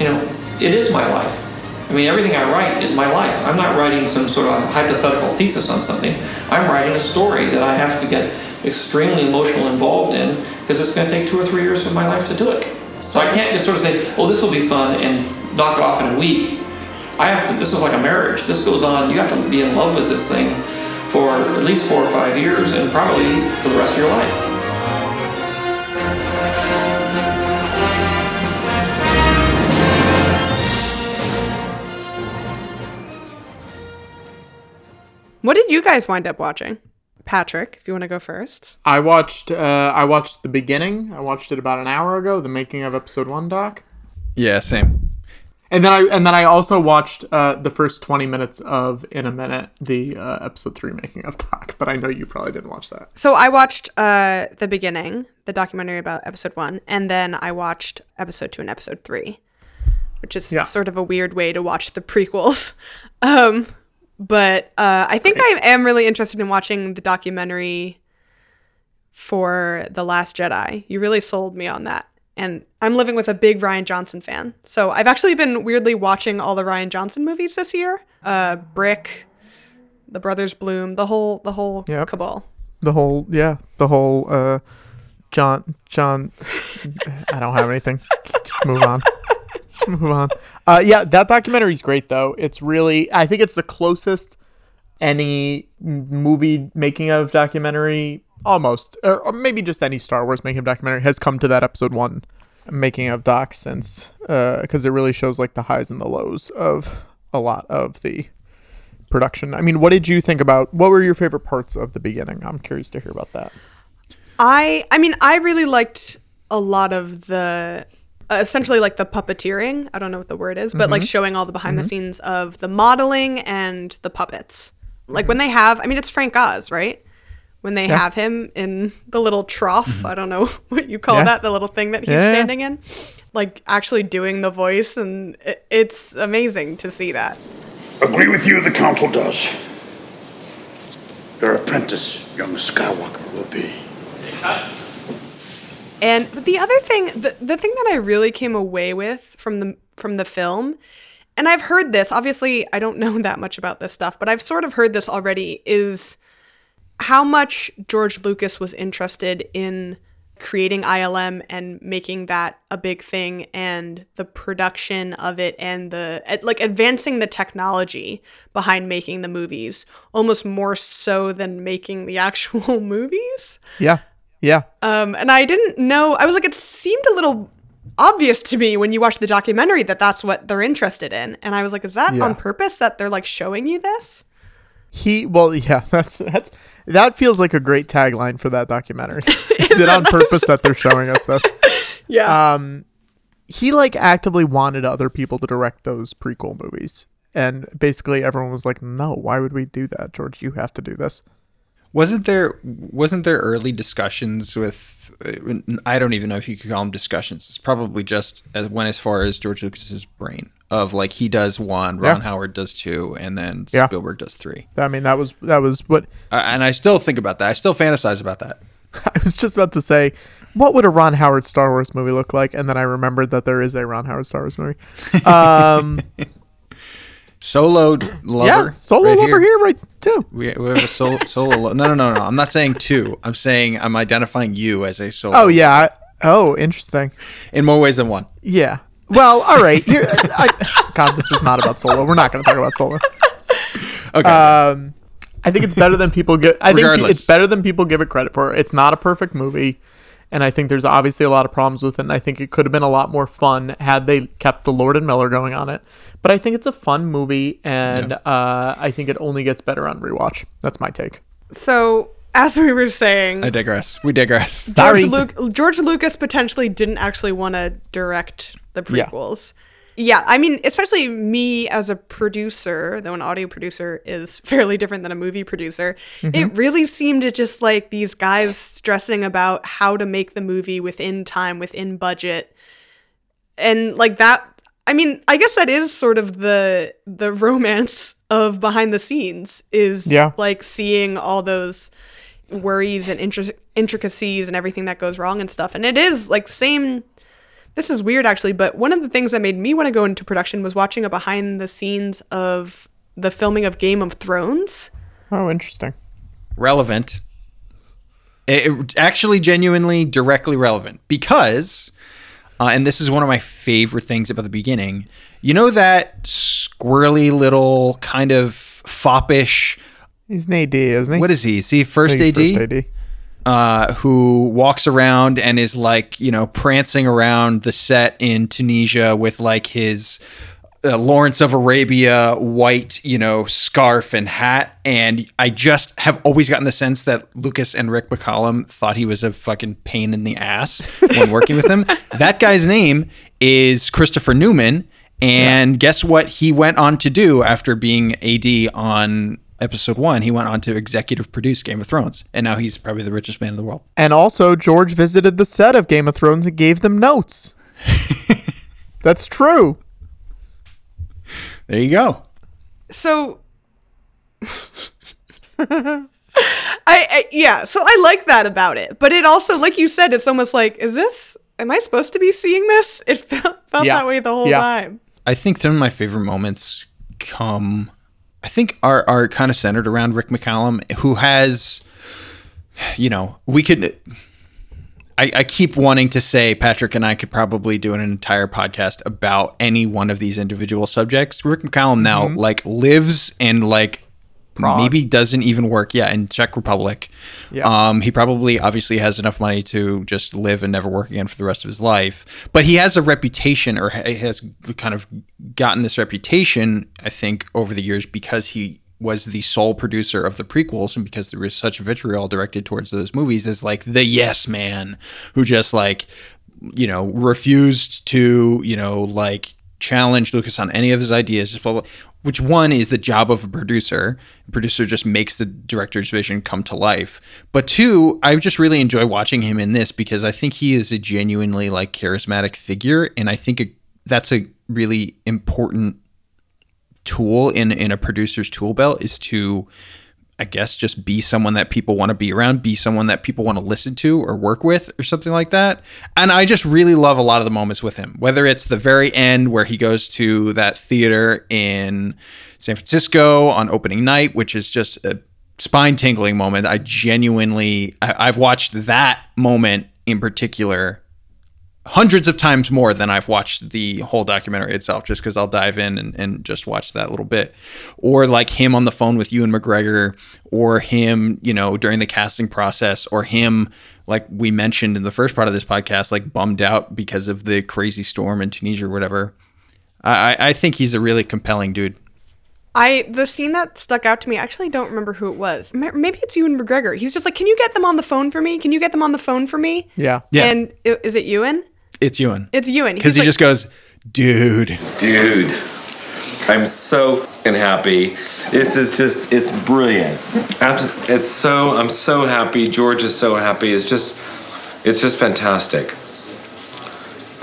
you know, it is my life. I mean, everything I write is my life. I'm not writing some sort of hypothetical thesis on something. I'm writing a story that I have to get extremely emotional involved in because it's going to take two or three years of my life to do it. So I can't just sort of say, oh, this will be fun and knock it off in a week. I have to, this is like a marriage. This goes on, you have to be in love with this thing for at least four or five years and probably for the rest of your life. What did you guys wind up watching? Patrick, if you want to go first. I watched. Uh, I watched the beginning. I watched it about an hour ago. The making of episode one doc. Yeah, same. And then I and then I also watched uh, the first twenty minutes of Within a Minute, the uh, episode three making of doc. But I know you probably didn't watch that. So I watched uh, the beginning, the documentary about episode one, and then I watched episode two and episode three, which is Yeah. sort of a weird way to watch the prequels. Um, but uh, I think I am really interested in watching the documentary for The Last Jedi. You really sold me on that. And I'm living with a big Rian Johnson fan. So I've actually been weirdly watching all the Rian Johnson movies this year. Uh, Brick, The Brothers Bloom, the whole the whole Yep. cabal. The whole yeah, the whole uh, John John. I don't have anything. Just move on. move on. Uh, yeah, that documentary is great though. It's really. I think it's the closest any movie making of documentary almost or, or maybe just any star wars making documentary has come to that episode one making of doc since uh, because it really shows like the highs and the lows of a lot of the production i mean what did you think about what were your favorite parts of the beginning i'm curious to hear about that I I mean I really liked a lot of the uh, essentially like the puppeteering. I don't know what the word is, but like mm-hmm. showing all the behind the mm-hmm. scenes of the modeling and the puppets. Like when mm-hmm. they have, I mean, it's Frank Oz, right? When they have him in the little trough, mm-hmm. I don't know what you call Yeah. that, the little thing that he's Yeah. standing in, like actually doing the voice, and it, it's amazing to see that. Agree with you, the council does. Your apprentice, young Skywalker, will be. And the other thing, the, the thing that I really came away with from the from the film, and I've heard this. Obviously, I don't know that much about this stuff, but I've sort of heard this already. Is how much George Lucas was interested in creating ILM and making that a big thing, and the production of it, and the like advancing the technology behind making the movies, almost more so than making the actual movies. yeah yeah Um, and I didn't know. I was like, it seemed a little obvious to me when you watch the documentary that that's what they're interested in. And I was like, is that Yeah. on purpose that they're like showing you this? He well yeah that's that's that feels like a great tagline for that documentary. Is it on purpose that they're showing us this? Yeah. um he like actively wanted other people to direct those prequel movies. And basically everyone was like no why would we do that george? You have to do this Wasn't there wasn't there early discussions with uh, I don't even know if you could call them discussions. It's probably just as went as far as George Lucas's brain of like he does one, Ron Yeah. Howard does two, and then Yeah. Spielberg does three. i mean that was that was what Uh, and I still think about that. I still fantasize about that. i was just about to say what would a ron howard star wars movie look like and then i remembered that there is a ron howard star wars movie um Solo lover. yeah, solo right over here, right too. We, we have a solo solo. Lo- no, no, no, no. I'm not saying two. I'm saying I'm identifying you as a solo. Oh yeah. I- Oh, interesting. in more ways than one. Yeah. Well, all right. You're, I, God, this is not about solo. We're not going to talk about solo. Okay. Um, I think it's better than people give. I think Regardless. it's better than people give it credit for. It's not a perfect movie, and I think there's obviously a lot of problems with it. And I think it could have been a lot more fun had they kept the Lord and Miller going on it. But I think it's a fun movie, and Yeah. uh, I think it only gets better on rewatch. That's my take. So, as we were saying, I digress. We digress. Sorry. George, Luc- George Lucas potentially didn't actually want to direct the prequels. Yeah. I mean, especially me as a producer, though an audio producer is fairly different than a movie producer, it mm-hmm. really seemed to just like these guys stressing about how to make the movie within time, within budget. And like that I mean, I guess that is sort of the the romance of behind the scenes is Yeah. like seeing all those worries and intric- intricacies and everything that goes wrong and stuff. And it is like same this is weird actually, but one of the things that made me want to go into production was watching a behind the scenes of the filming of Game of Thrones. Oh, interesting. relevant. It, it- actually, genuinely, directly relevant because, uh, and this is one of my favorite things about the beginning. You know that squirrely little kind of foppish. He's an AD, isn't he? What is he? Is he first AD? First AD. Uh, who walks around and is like, you know, prancing around the set in Tunisia with like his uh, Lawrence of Arabia white, you know, scarf and hat. And I just have always gotten the sense that Lucas and Rick McCallum thought he was a fucking pain in the ass when working with him. That guy's name is Christopher Newman. And guess what he went on to do after being AD on episode one? He went on to executive produce Game of Thrones. And now he's probably the richest man in the world. And also, George visited the set of Game of Thrones and gave them notes. That's true. There you go. So I, I yeah, so I like that about it. But it also like you said it's almost like is this am I supposed to be seeing this? It felt felt Yeah. that way the whole Yeah. time. I think some of my favorite moments come, I think, are are kind of centered around Rick McCallum, who has, you know, we could. I, I keep wanting to say Patrick and I could probably do an entire podcast about any one of these individual subjects. Rick McCallum now mm-hmm. like lives and like maybe doesn't even work. Yeah, in Czech Republic. Yeah. Um, he probably obviously has enough money to just live and never work again for the rest of his life. But he has a reputation, or has kind of gotten this reputation, I think, over the years because he was the sole producer of the prequels and because there was such vitriol directed towards those movies is like the yes man who just like you know refused to you know like challenge lucas on any of his ideas just blah, blah, which one is the job of a producer? The producer just makes the director's vision come to life. But two i just really enjoy watching him in this because i think he is a genuinely like charismatic figure and i think it, that's a really important tool in in a producer's tool belt is to I guess just be someone that people want to be around, be someone that people want to listen to or work with or something like that. And I just really love a lot of the moments with him, whether it's the very end where he goes to that theater in San Francisco on opening night, which is just a spine tingling moment. I genuinely, I, I've watched that moment in particular hundreds of times more than I've watched the whole documentary itself, just because I'll dive in and, and just watch that little bit. Or like him on the phone with Ewan McGregor, or him, you know, during the casting process, or him, like we mentioned in the first part of this podcast, like bummed out because of the crazy storm in Tunisia or whatever. I, I- I think he's a really compelling dude. I the scene that stuck out to me. I actually don't remember who it was. Maybe it's Ewan McGregor. He's just like, "Can you get them on the phone for me? Can you get them on the phone for me?" Yeah. Yeah. And is it Ewan? It's Ewan. It's Ewan. Because he like- just goes, dude. Dude, I'm so fucking happy. This is just, it's brilliant. It's so, I'm so happy. George is so happy. It's just, it's just fantastic.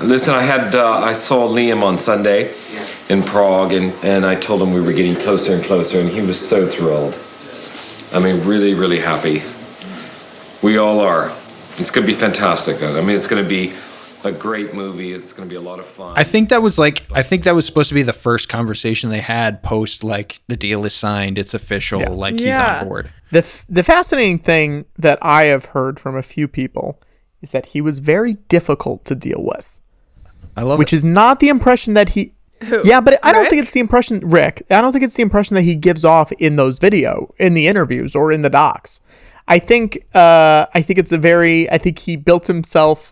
Listen, I had, uh, I saw Liam on Sunday in Prague, and, and I told him we were getting closer and closer, and he was so thrilled. I mean, really, really happy. We all are. It's gonna be fantastic. I mean, it's gonna be a great movie. It's going to be a lot of fun. I think that was like I think that was supposed to be the first conversation they had post like the deal is signed, it's official, Yeah. like Yeah. he's on board. The f- the fascinating thing that I have heard from a few people is that he was very difficult to deal with, I love which it. is not the impression that he. Who? Yeah, but I don't think it's the impression Rick. I don't think it's the impression that he gives off in those video, in the interviews, or in the docs. I think uh, I think it's a very. I think he built himself.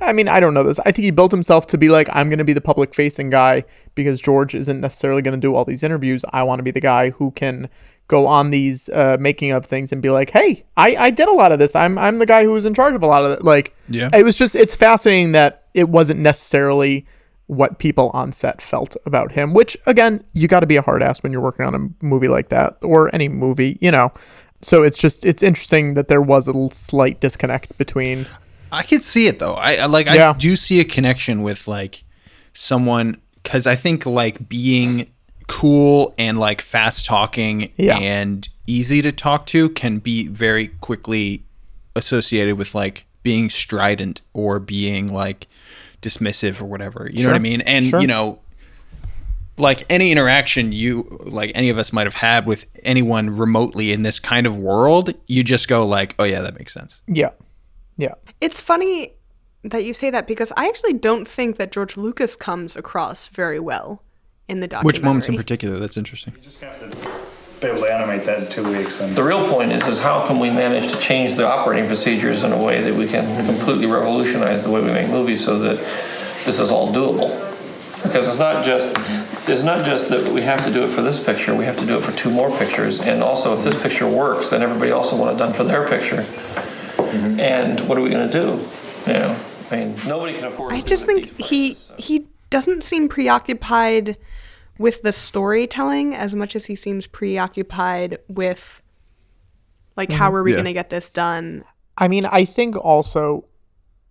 I mean, I don't know this. I think he built himself to be like, I'm going to be the public facing guy because George isn't necessarily going to do all these interviews. I want to be the guy who can go on these uh, making of things and be like, hey, I, I did a lot of this. I'm I'm the guy who was in charge of a lot of it. Like, Yeah. it was just it's fascinating that it wasn't necessarily what people on set felt about him. Which again, you got to be a hard ass when you're working on a movie like that or any movie, you know. So it's just it's interesting that there was a slight disconnect between I could see it though. I, I like Yeah. I do see a connection with like someone because I think like being cool and like fast talking Yeah. and easy to talk to can be very quickly associated with like being strident or being like dismissive or whatever. You know what I mean? And Sure. you know like any interaction you like any of us might have had with anyone remotely in this kind of world, you just go like, "Oh yeah, that makes sense." yeah. Yeah. It's funny that you say that because I actually don't think that George Lucas comes across very well in the documentary. Which moments in particular? That's interesting. We just have to be able to animate that in two weeks. And The real point is, is how can we manage to change the operating procedures in a way that we can completely revolutionize the way we make movies so that this is all doable? Because it's not just, it's not just that we have to do it for this picture, we have to do it for two more pictures. And also, if this picture works, then everybody else will want it done for their picture. Mm-hmm. And what are we gonna do? You know, I mean, nobody can afford I do just think he so. he doesn't seem preoccupied with the storytelling as much as he seems preoccupied with like how mm-hmm. are we Yeah. going to get this done? I mean, I think also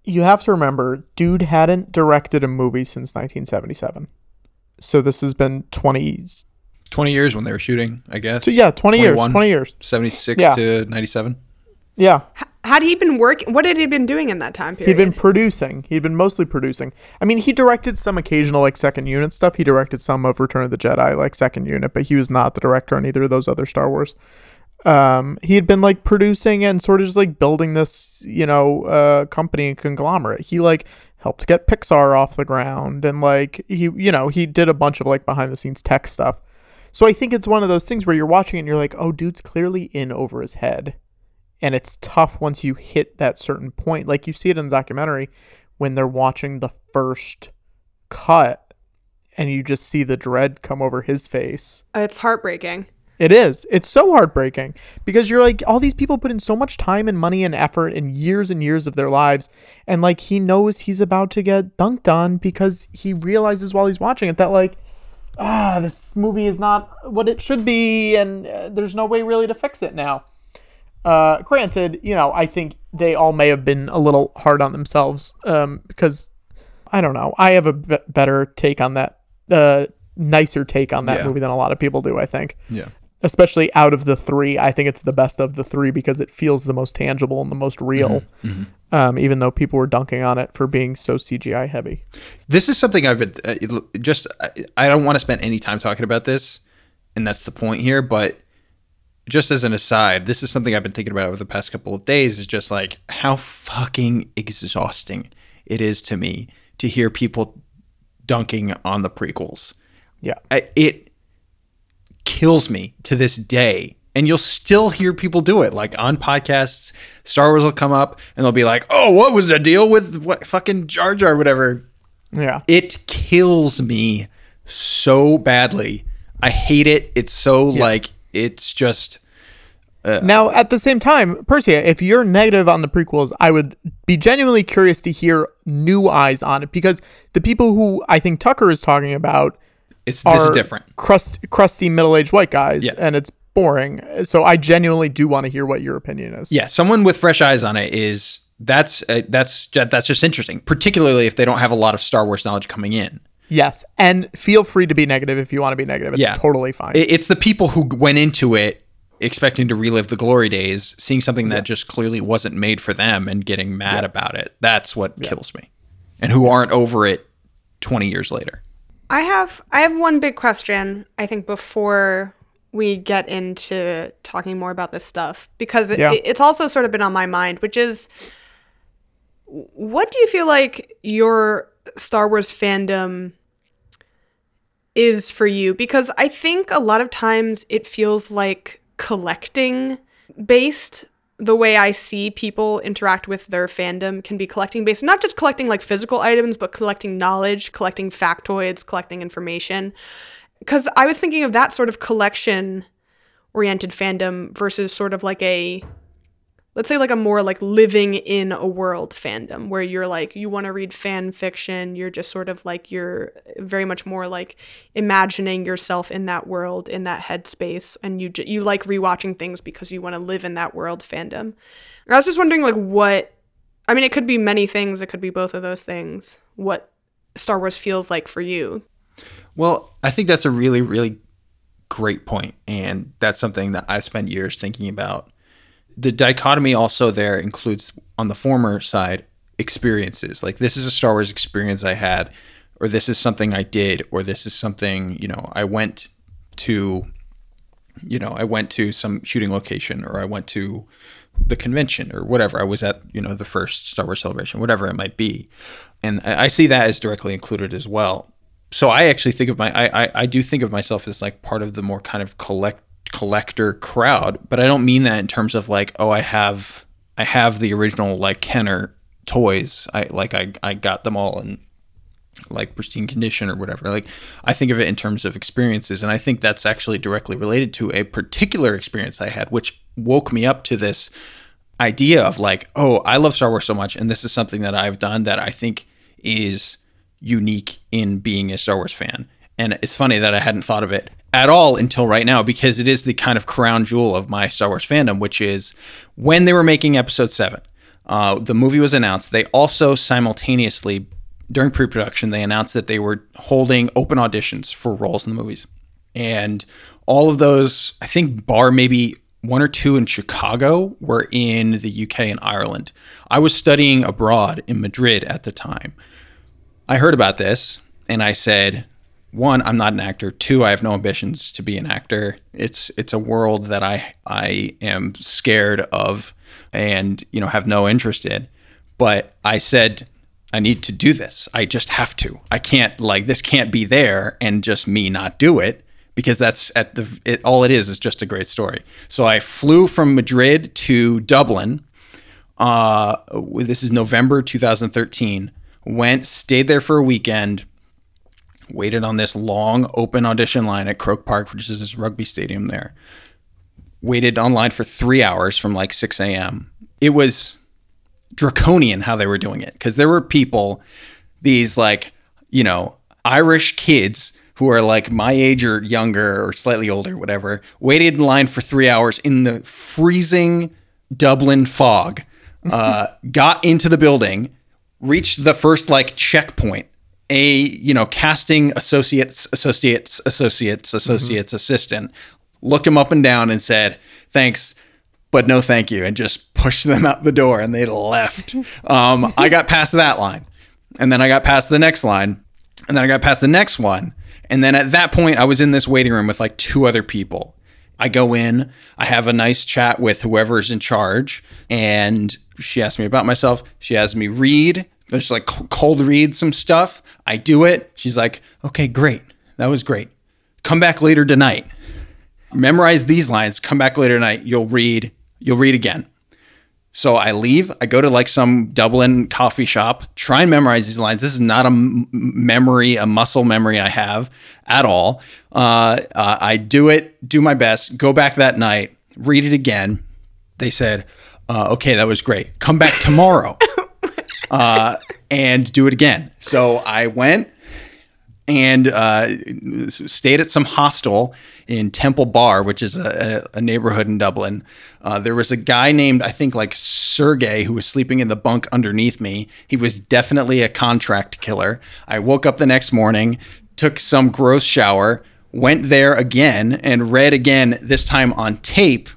you have to remember, dude hadn't directed a movie since 1977. So this has been 20. 20 years when they were shooting, I guess. So yeah, 20 years. 20 years. 76 Yeah. to 97. Yeah. Had he been working? What had he been doing in that time period? He'd been producing. He'd been mostly producing. I mean, he directed some occasional like second unit stuff. He directed some of Return of the Jedi, like second unit, but he was not the director on either of those other Star Wars. Um, he had been like producing and sort of just like building this, you know, uh, company and conglomerate. He like helped get Pixar off the ground and like he, you know, he did a bunch of like behind the scenes tech stuff. So I think it's one of those things where you're watching it and you're like, oh, dude's clearly in over his head and it's tough once you hit that certain point. Like you see it in the documentary when they're watching the first cut and you just see the dread come over his face. It's heartbreaking. it is. It's so heartbreaking because you're like all these people put in so much time and money and effort and years and years of their lives. And like he knows he's about to get dunked on because he realizes while he's watching it that like ah this movie is not what it should be and uh, there's no way really to fix it now uh, granted, you know, I think they all may have been a little hard on themselves um, because I don't know. I have a b- better take on that, uh, nicer take on that Yeah. movie than a lot of people do. I think, Yeah. especially out of the three, I think it's the best of the three because it feels the most tangible and the most real. Um, even though people were dunking on it for being so CGI heavy. This is something I've been uh, just, I, I don't want to spend any time talking about this, and that's the point here, but just as an aside, this is something I've been thinking about over the past couple of days is just like how fucking exhausting it is to me to hear people dunking on the prequels. Yeah. I, it kills me to this day. And you'll still hear people do it. Like on podcasts, Star Wars will come up and they'll be like, oh, what was the deal with what fucking Jar Jar, whatever. Yeah. It kills me so badly. I hate it. It's so like, it's just. Now, at the same time, Percy, if you're negative on the prequels, I would be genuinely curious to hear new eyes on it because the people who I think Tucker is talking about It's this are is different. crust, crusty middle-aged white guys, Yeah. and it's boring. So I genuinely do want to hear what your opinion is. Yeah, someone with fresh eyes on it is that's uh, that's that's just interesting, particularly if they don't have a lot of Star Wars knowledge coming in. Yes, and feel free to be negative if you want to be negative. It's Yeah. totally fine. It's the people who went into it expecting to relive the glory days, seeing something that just clearly wasn't made for them and getting mad about it. That's what kills me. and who aren't over it 20 years later. I have I have one big question. I think before we get into talking more about this stuff because it, it's also sort of been on my mind, which is what do you feel like your Star Wars fandom is for you? Because I think a lot of times it feels like collecting based. The way I see people interact with their fandom can be collecting based, not just collecting like physical items, but collecting knowledge, collecting factoids, collecting information. Because I was thinking of that sort of collection oriented fandom versus sort of like a let's say like a more like living in a world fandom where you're like you want to read fan fiction you're just sort of like you're very much more like imagining yourself in that world in that headspace and you you like rewatching things because you want to live in that world fandom i was just wondering like what i mean it could be many things it could be both of those things what star wars feels like for you Well, I think that's a really, really great point, and that's something that I've spent years thinking about. The dichotomy also there includes on the former side experiences. Like this is a Star Wars experience I had, or this is something I did, or this is something you know I went to. You know, I went to some shooting location, or I went to the convention, or whatever. I was at you know the first Star Wars celebration, whatever it might be, and I see that as directly included as well so I actually think of my I, I I do think of myself as like part of the more kind of collect collector crowd, but I don't mean that in terms of like oh I have I have the original like Kenner toys. I like I I got them all in like pristine condition or whatever. Like I think of it in terms of experiences and I think that's actually directly related to a particular experience I had which woke me up to this idea of like, oh, I love Star Wars so much and this is something that I've done that I think is unique in being a Star Wars fan. And it's funny that I hadn't thought of it at all until right now because it is the kind of crown jewel of my Star Wars fandom, which is when they were making episode seven, uh, the movie was announced. They also simultaneously, during pre production, they announced that they were holding open auditions for roles in the movies. And all of those, I think, bar maybe one or two in Chicago, were in the UK and Ireland. I was studying abroad in Madrid at the time. I heard about this and I said, one, I'm not an actor. Two, I have no ambitions to be an actor. It's it's a world that I I am scared of and you know have no interest in. But I said I need to do this. I just have to. I can't like this can't be there and just me not do it because that's at the it, all it is is just a great story. So I flew from Madrid to Dublin. Uh, this is November 2013 went, stayed there for a weekend, waited on this long open audition line at Croke Park, which is this rugby stadium there. Waited online for three hours from like 6 a.m. It was draconian how they were doing it because there were people, these like, you know, Irish kids who are like my age or younger or slightly older, whatever, waited in line for three hours in the freezing Dublin fog, uh, got into the building, reached the first like checkpoint a you know casting associates associates associates associates assistant looked him up and down and said thanks but no thank you and just pushed them out the door and they left. Um, i got past that line and then i got past the next line and then i got past the next one and then at that point i was in this waiting room with like two other people. I go in, I have a nice chat with whoever's in charge, and she asks me about myself. She has me read, just like cold read some stuff. I do it. She's like, okay, great. That was great. Come back later tonight. Memorize these lines. Come back later tonight. You'll read, you'll read again. So I leave. I go to like some Dublin coffee shop, try and memorize these lines. This is not a m- memory, a muscle memory I have at all. Uh, uh, I do it, do my best, go back that night, read it again. They said, uh, okay, that was great. Come back tomorrow uh, and do it again. So I went and uh, stayed at some hostel in Temple Bar, which is a, a neighborhood in Dublin. Uh, there was a guy named, I think, like Sergey, who was sleeping in the bunk underneath me. He was definitely a contract killer. I woke up the next morning, took some gross shower, went there again, and read again, this time on tape.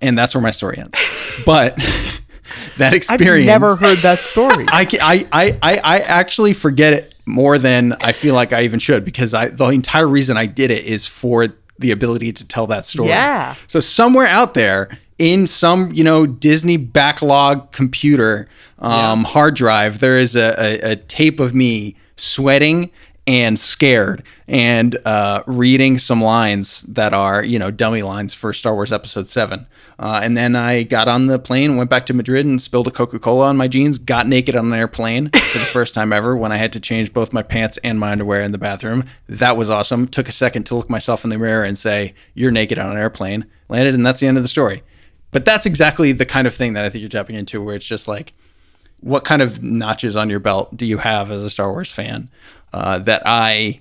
And that's where my story ends. but that experience. I've never heard that story. I, I, I, I, I actually forget it more than I feel like I even should because I the entire reason I did it is for the ability to tell that story. Yeah. So somewhere out there in some you know Disney backlog computer um, hard drive, there is a, a, a tape of me sweating and scared and uh, reading some lines that are you know dummy lines for Star Wars Episode Seven. Uh, and then I got on the plane, went back to Madrid, and spilled a Coca Cola on my jeans. Got naked on an airplane for the first time ever when I had to change both my pants and my underwear in the bathroom. That was awesome. Took a second to look myself in the mirror and say, "You're naked on an airplane." Landed, and that's the end of the story. But that's exactly the kind of thing that I think you're tapping into, where it's just like, what kind of notches on your belt do you have as a Star Wars fan uh, that I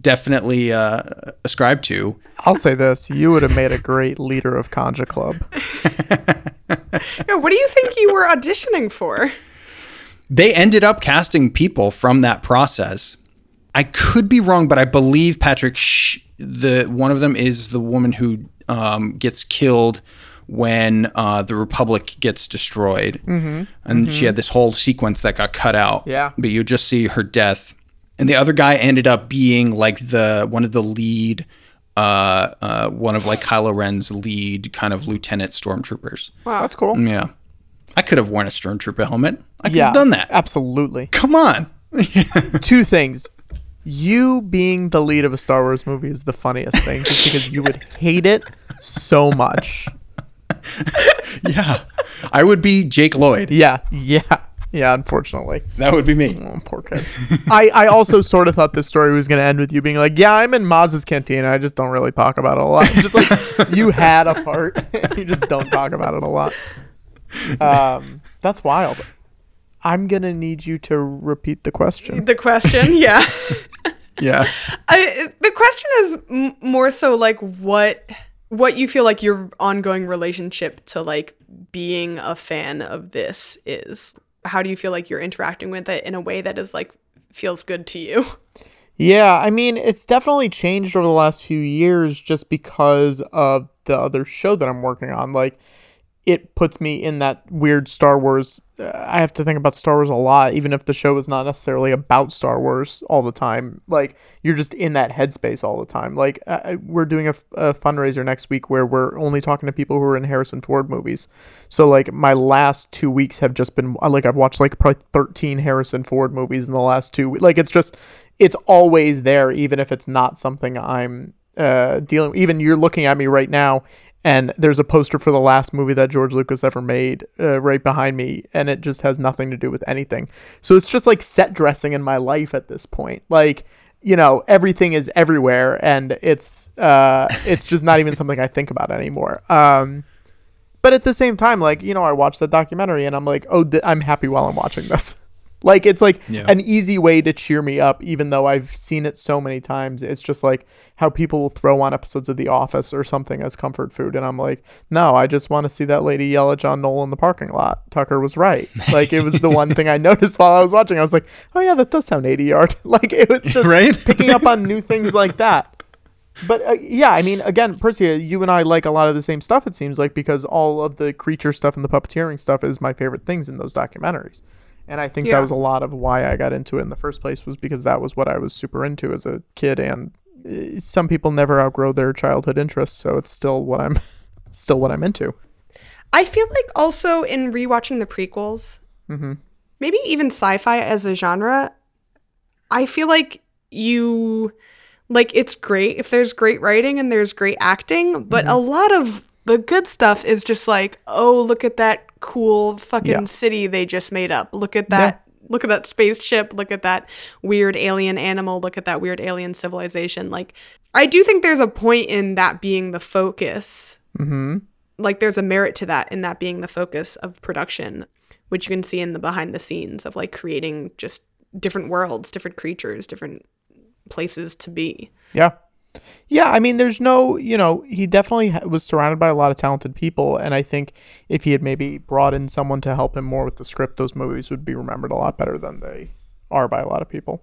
definitely uh, ascribe to? I'll say this: you would have made a great leader of Conja Club. Yeah, what do you think you were auditioning for? They ended up casting people from that process. I could be wrong, but I believe Patrick, Sh- the one of them is the woman who um, gets killed when uh, the Republic gets destroyed, mm-hmm. and she had this whole sequence that got cut out. Yeah. but you just see her death, and the other guy ended up being like the one of the lead, uh, uh, one of like Kylo Ren's lead kind of lieutenant stormtroopers. Wow. That's cool. Yeah, I could have worn a stormtrooper helmet. I could Yeah, have done that. Absolutely. Come on. Two things. You being the lead of a Star Wars movie is the funniest thing, just because you would hate it so much. Yeah. I would be Jake Lloyd. Yeah, yeah, yeah. Unfortunately, That would be me. oh, poor kid. I I also sort of thought this story was going to end with you being like, "Yeah, I'm in Maz's cantina. I just don't really talk about it a lot." Just like you had a part, you just don't talk about it a lot. Um, that's wild. I'm gonna need you to repeat the question. The question, yeah. Yeah. I, the question is m- more so like what what you feel like your ongoing relationship to like being a fan of this is. How do you feel like you're interacting with it in a way that is like feels good to you? Yeah, I mean, it's definitely changed over the last few years just because of the other show that I'm working on. Like, it puts me in that weird Star Wars. Uh, I have to think about Star Wars a lot, even if the show is not necessarily about Star Wars all the time. Like, you're just in that headspace all the time. Like, uh, we're doing a, fundraiser next week where we're only talking to people who are in Harrison Ford movies. So, like, my last two weeks have just been like, I've watched like probably 13 Harrison Ford movies in the last two. Like, it's just, it's always there, even if it's not something I'm uh, dealing. Even you're looking at me right now, and there's a poster for the last movie that George Lucas ever made uh, right behind me, and it just has nothing to do with anything. So it's just like set dressing in my life at this point. Like you know, everything is everywhere, and it's uh, it's just not even something I think about anymore. Um, but at the same time, like you know, I watched that documentary, and I'm like, oh, th- I'm happy while I'm watching this. Like it's like Yeah. an easy way to cheer me up, even though I've seen it so many times. It's just like how people will throw on episodes of The Office or something as comfort food, and I'm like, no, I just want to see that lady yell at John Knoll in the parking lot. Tucker was right. Like it was the one thing I noticed while I was watching. I was like, oh yeah, that does sound 80 yard. like it was just Right? picking up on new things like that. But uh, yeah, I mean, again, Percy, you and I like a lot of the same stuff. It seems like because all of the creature stuff and the puppeteering stuff is my favorite things in those documentaries, and I think Yeah. that was a lot of why I got into it in the first place was because that was what I was super into as a kid. And uh, some people never outgrow their childhood interests, so it's still what I'm, still what I'm into. I feel like also in rewatching the prequels, maybe even sci-fi as a genre, I feel like you like it's great if there's great writing and there's great acting, but a lot of the good stuff is just like, oh, look at that cool fucking Yeah. city they just made up. Look at that. Look at that spaceship. Look at that weird alien animal. Look at that weird alien civilization. Like, I do think there's a point in that being the focus mm-hmm. like there's a merit to that in that being the focus of production which you can see in the behind the scenes of like creating just different worlds different creatures different places to be Yeah. Yeah, I mean, there's no, you know, he definitely was surrounded by a lot of talented people, and I think if he had maybe brought in someone to help him more with the script, those movies would be remembered a lot better than they are by a lot of people.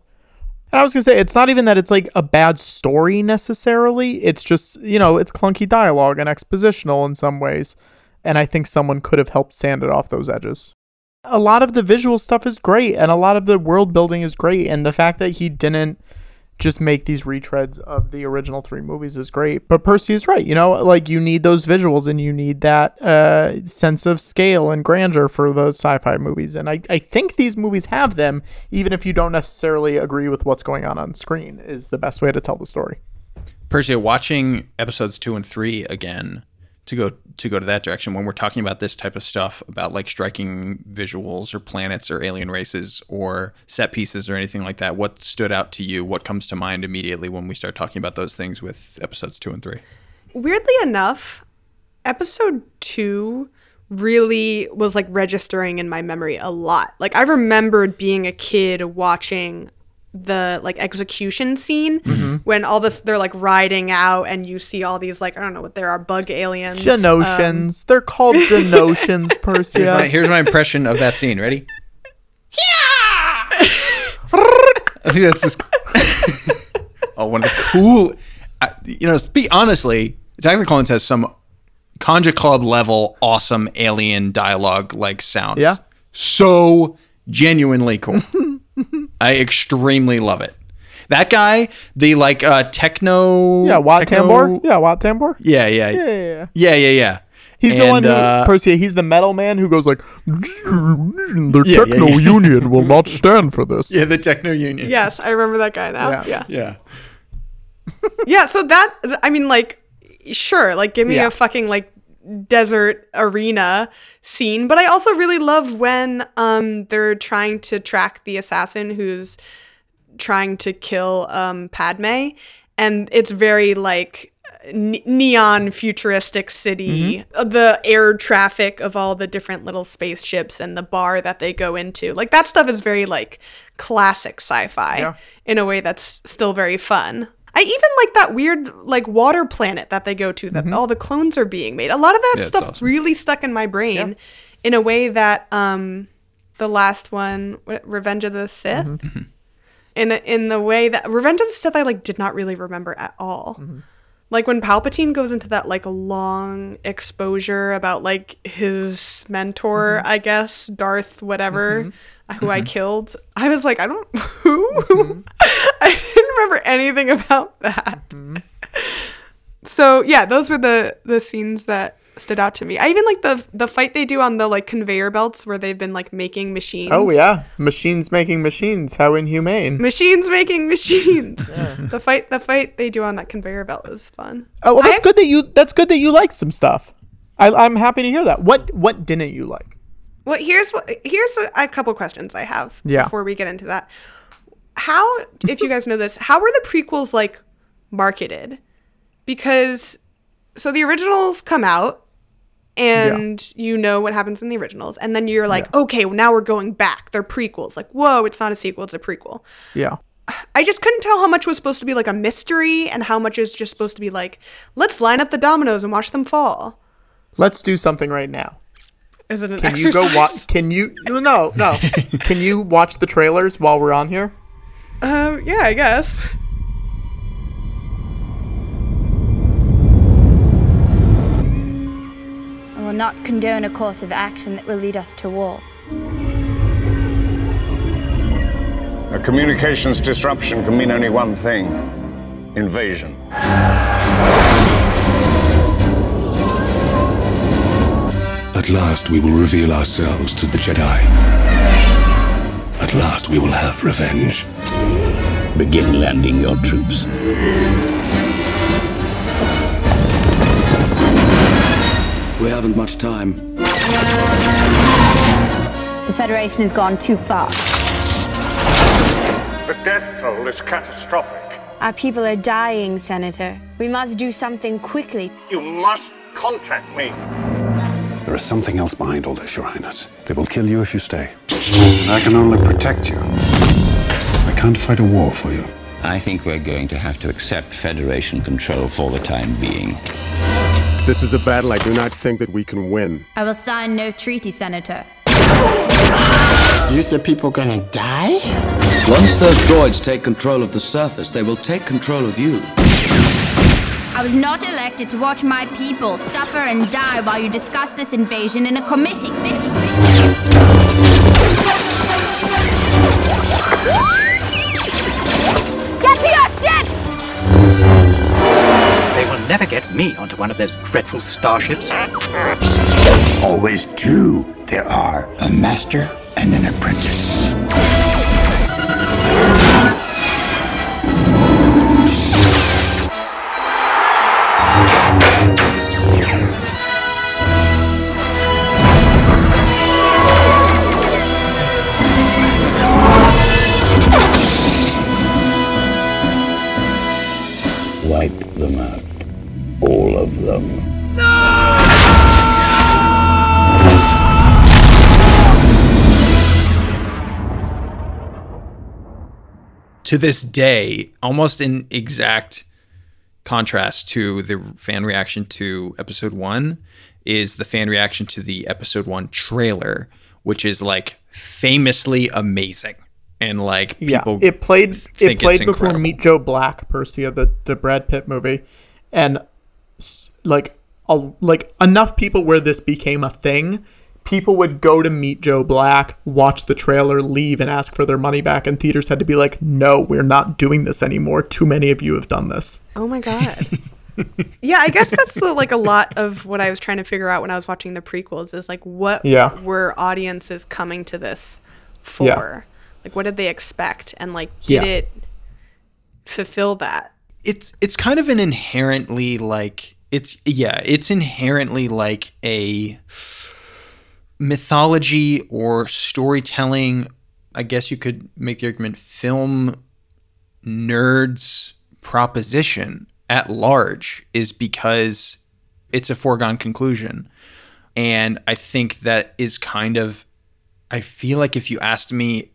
And I was gonna say, it's not even that it's like a bad story necessarily. It's just, you know, it's clunky dialogue and expositional in some ways, and I think someone could have helped sand it off those edges. A lot of the visual stuff is great, and a lot of the world building is great, and the fact that he didn't just make these retreads of the original three movies is great. But Percy is right, you know, like you need those visuals and you need that uh, sense of scale and grandeur for those sci-fi movies, and I, I think these movies have them, even if you don't necessarily agree with what's going on on screen. Is the best way to tell the story. Percy, watching episodes two and three again to go to go to that direction when we're talking about this type of stuff about like striking visuals or planets or alien races or set pieces or anything like that what stood out to you what comes to mind immediately when we start talking about those things with episodes 2 and 3 Weirdly enough, episode two really was like registering in my memory a lot. Like I remembered being a kid watching the like execution scene when all this they're like riding out and you see all these like I don't know what there are bug aliens. um, Geonosians. They're called Geonosians, Percy. here's my, here's my impression of that scene ready I think that's just oh one of the cool I, you know be honestly Attack of the Clones has some Conja Club level awesome alien dialogue like sounds Yeah. so genuinely cool I extremely love it that guy the like uh techno yeah, Wat techno- Tambor. Yeah, Wat Tambor. yeah yeah Yeah, yeah, yeah. yeah yeah yeah He's the one who, uh, Percy, he's the metal man who goes like, the Yeah, yeah, techno yeah. union will not stand for this. yeah the techno union Yes, I remember that guy now. Yeah. Yeah. yeah Yeah, so that I mean like sure, like give me Yeah. a fucking like desert arena scene, but I also really love when um they're trying to track the assassin who's trying to kill um Padme and it's very like ne- neon futuristic city. Uh, the air traffic of all the different little spaceships and the bar that they go into like that stuff is very like classic sci-fi Yeah. in a way that's still very fun i even like that weird like water planet that they go to that mm-hmm. all the clones are being made. A lot of that Yeah, stuff awesome. really stuck in my brain in a way that um the last one revenge of the sith? Mm-hmm. Mm-hmm. In the, in the way that Revenge of the Sith I like did not really remember at all. Like when Palpatine goes into that like long exposure about like his mentor, I guess Darth whatever, who I mm-hmm. killed. I was like, I don't who. Mm-hmm. I didn't remember anything about that. Mm-hmm. So yeah, those were the the scenes that stood out to me. I even like the the fight they do on the like conveyor belts where they've been like making machines. Oh yeah, machines making machines. How inhumane. machines making machines. The fight, the fight they do on that conveyor belt is fun. Oh well, that's I- good that you. That's good that you liked some stuff. I, I'm happy to hear that. What What didn't you like? Well, here's what here's a, a couple questions I have Yeah. before we get into that. How, if you guys know this, how were the prequels like marketed? Because so the originals come out and you know what happens in the originals and then you're like, "Okay, well, now we're going back. They're prequels." Like, "Whoa, it's not a sequel, it's a prequel." Yeah. I just couldn't tell how much was supposed to be like a mystery and how much is just supposed to be like, "Let's line up the dominoes and watch them fall." Let's do something right now. Is it an Can exercise? you go watch? Can you? No, no, no. can you watch the trailers while we're on here? Um, yeah, I guess. I will not condone a course of action that will lead us to war. A communications disruption can mean only one thing invasion. At last we will reveal ourselves to the Jedi. At last we will have revenge. Begin landing your troops. We haven't much time. The Federation has gone too far. The death toll is catastrophic. Our people are dying, Senator. We must do something quickly. You must contact me. There is something else behind all this, Your Highness. They will kill you if you stay. I can only protect you. I can't fight a war for you. I think we're going to have to accept Federation control for the time being. This is a battle I do not think that we can win. I will sign no treaty, Senator. You said people gonna die? Once those droids take control of the surface, they will take control of you. I was not elected to watch my people suffer and die while you discuss this invasion in a committee. Get to your ships! They will never get me onto one of those dreadful starships. Always two there are a master and an apprentice. All of them. to this day, almost in exact contrast to the fan reaction to episode one, is the fan reaction to the episode one trailer, which is like famously amazing. And like Yeah, people it played. It think it's played before incredible. Meet Joe Black, Persia, the the Brad Pitt movie, and s- like a, like enough people where this became a thing. People would go to Meet Joe Black, watch the trailer, leave, and ask for their money back, and theaters had to be like, "No, we're not doing this anymore. Too many of you have done this." Oh my god. yeah, I guess that's the, like a lot of what I was trying to figure out when I was watching the prequels is like what Yeah. were audiences coming to this for? Yeah. Like what did they expect and like did Yeah. it fulfill that? it's it's kind of an inherently like it's yeah it's inherently like a mythology or storytelling i guess you could make the argument film nerds proposition at large is because it's a foregone conclusion. And i think that is kind of i feel like if you asked me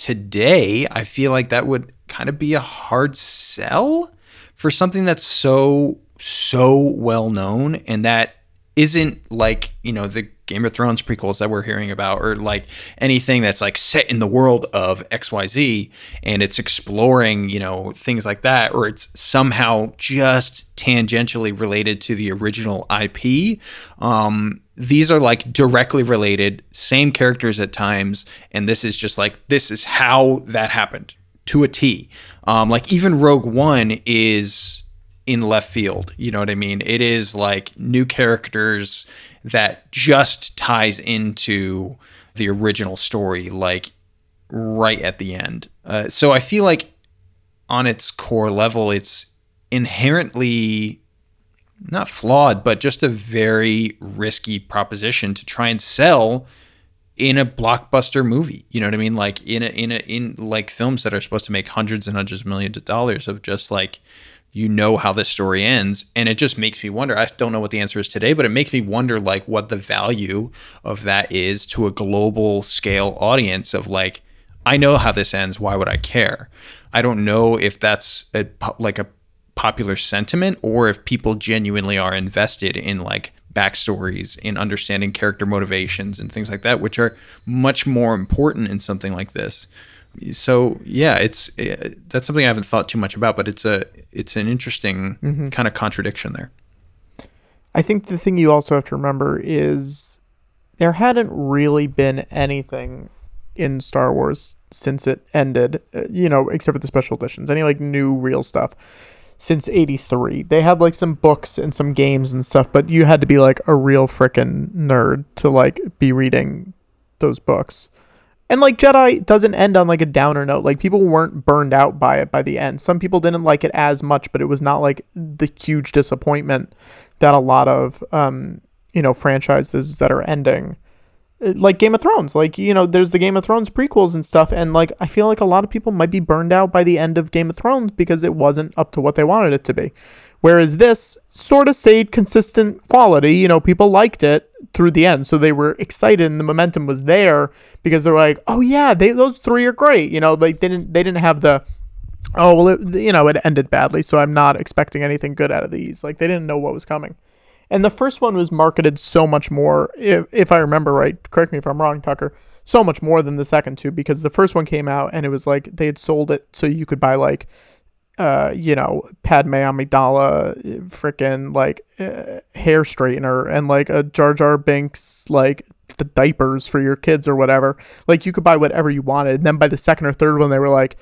today, I feel like that would kind of be a hard sell for something that's so so well known and that isn't like, you know, the Game of Thrones prequels that we're hearing about or like anything that's like set in the world of XYZ and it's exploring, you know, things like that or it's somehow just tangentially related to the original IP. Um these are like directly related, same characters at times, and this is just like this is how that happened to a T. Um, like even Rogue One is in left field. You know what I mean? It is like new characters that just ties into the original story, like right at the end. Uh, so I feel like on its core level, it's inherently not flawed, but just a very risky proposition to try and sell in a blockbuster movie. You know what I mean? Like in a in a in like films that are supposed to make hundreds and hundreds of millions of dollars of just like you know how this story ends and it just makes me wonder. I don't know what the answer is today but it makes me wonder like what the value of that is to a global scale audience of like i know how this ends why would i care? I don't know if that's a like a popular sentiment or if people genuinely are invested in like backstories in understanding character motivations and things like that which are much more important in something like this so yeah it's eh, that's something i haven't thought too much about but it's a it's an interesting Mhm. kind of contradiction there I think the thing you also have to remember is there hadn't really been anything in Star Wars since it ended, uh, you know, except for the special editions, any like new real stuff since 83. They had like some books and some games and stuff, but you had to be like a real frickin' nerd to like be reading those books. And like Jedi doesn't end on like a downer note. Like people weren't burned out by it by the end. Some people didn't like it as much, but it was not like the huge disappointment that a lot of um you know franchises that are ending uh, like Game of Thrones. Like, you know, there's the Game of Thrones prequels and stuff and like I feel like a lot of people might be burned out by the end of Game of Thrones because it wasn't up to what they wanted it to be. Whereas this sort of stayed consistent quality, you know, people liked it through the end. So they were excited and the momentum was there because they're like, "Oh yeah, they those three are great." You know, like they didn't they didn't have the oh, well, it, you know, it ended badly, so I'm not expecting anything good out of these. Like they didn't know what was coming. And the first one was marketed so much more, if, if I remember right, correct me if I'm wrong, Tucker, so much more than the second two because the first one came out and it was like they had sold it so you could buy like uh, you know, Padme Amidala, freaking like uh, hair straightener, and like a Jar Jar Binks like the diapers for your kids or whatever. Like you could buy whatever you wanted. And then by the second or third one, they were like,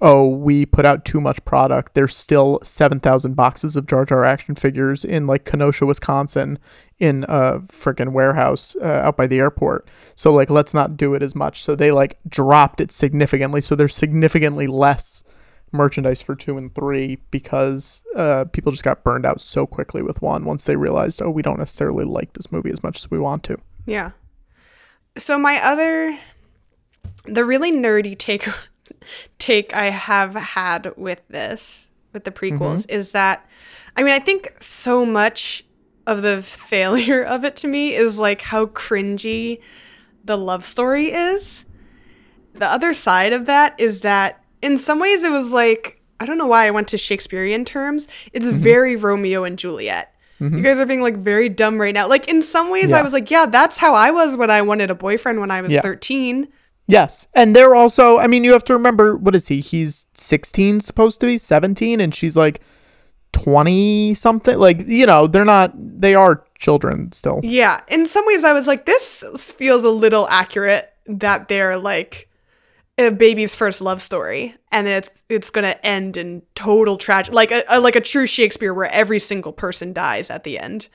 "Oh, we put out too much product. There's still seven thousand boxes of Jar Jar action figures in like Kenosha, Wisconsin, in a freaking warehouse uh, out by the airport. So like, let's not do it as much." So they like dropped it significantly. So there's significantly less merchandise for two and three because uh, people just got burned out so quickly with one once they realized, oh, we don't necessarily like this movie as much as we want to. Yeah. So my other the really nerdy take take I have had with this with the prequels Mm-hmm. is that I mean I think so much of the failure of it to me is like how cringy the love story is. The other side of that is that in some ways it was like I don't know why I went to Shakespearean terms. It's Mm-hmm. very Romeo and Juliet. You guys are being like very dumb right now. Like in some ways I was like, yeah, that's how I was when I wanted a boyfriend when I was Yeah. 13. Yes. And they're also, I mean, you have to remember, what is he? He's 16, supposed to be 17, and she's like 20 something. Like, you know, they're not, they are children still. Yeah, in some ways I was like this feels a little accurate that they're like a baby's first love story and it's it's going to end in total tragedy like a, a like a true Shakespeare where every single person dies at the end.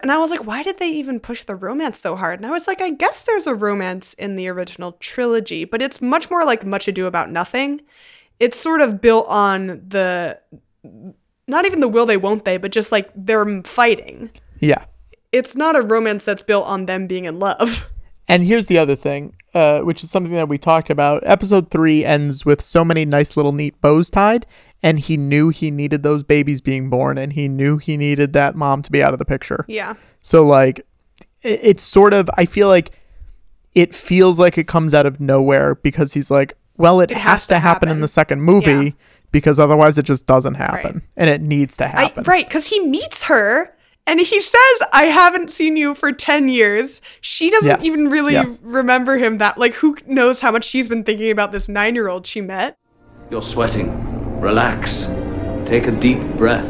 And I was like, why did they even push the romance so hard? And I was like, I guess there's a romance in the original trilogy, but it's much more like Much Ado About Nothing. It's sort of built on the not even the will they won't they, but just like they're fighting. Yeah. It's not a romance that's built on them being in love. And here's the other thing, uh, which is something that we talked about. Episode three ends with so many nice little neat bows tied, and he knew he needed those babies being born, and he knew he needed that mom to be out of the picture. Yeah. So like, it, it's sort of. I feel like it feels like it comes out of nowhere because he's like, well, it, has, to happen, in the second movie because otherwise it just doesn't happen, and it needs to I, happen. right, because he meets her and he says, I haven't seen you for 10 years. She doesn't Yes, even really yes. remember him that, like, who knows how much she's been thinking about this nine year old she met? You're sweating. Relax. Take a deep breath.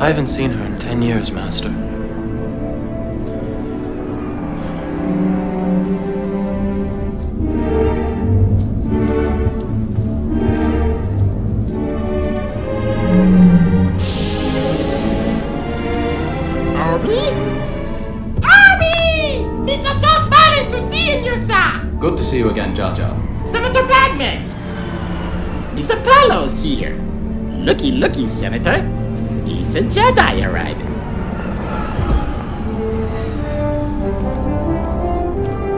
I haven't seen her in ten years, Master. It's so smiling to see you, sir. Good to see you again, Jar Jar. Senator Padme. Miss Apollo's here. Looky, looky, Senator. Decent Jedi arriving.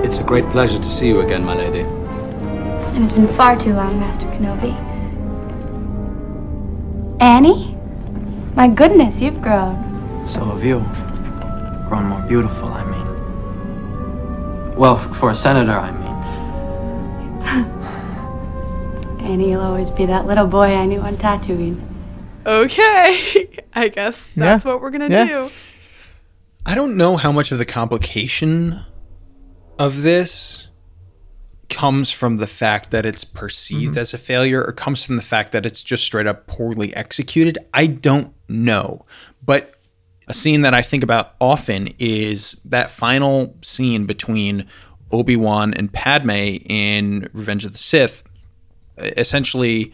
It's a great pleasure to see you again, my lady. And It has been far too long, Master Kenobi. Annie? My goodness, you've grown. So have you. Grown more beautiful, I mean. Well, for a senator, I mean. Annie, you'll always be that little boy I knew on Tatooine. Okay. I guess that's what we're going to Yeah. do. I don't know how much of the complication of this comes from the fact that it's perceived Mhm. as a failure or comes from the fact that it's just straight up poorly executed. I don't know. But a scene that I think about often is that final scene between Obi-Wan and Padme in Revenge of the Sith. Essentially,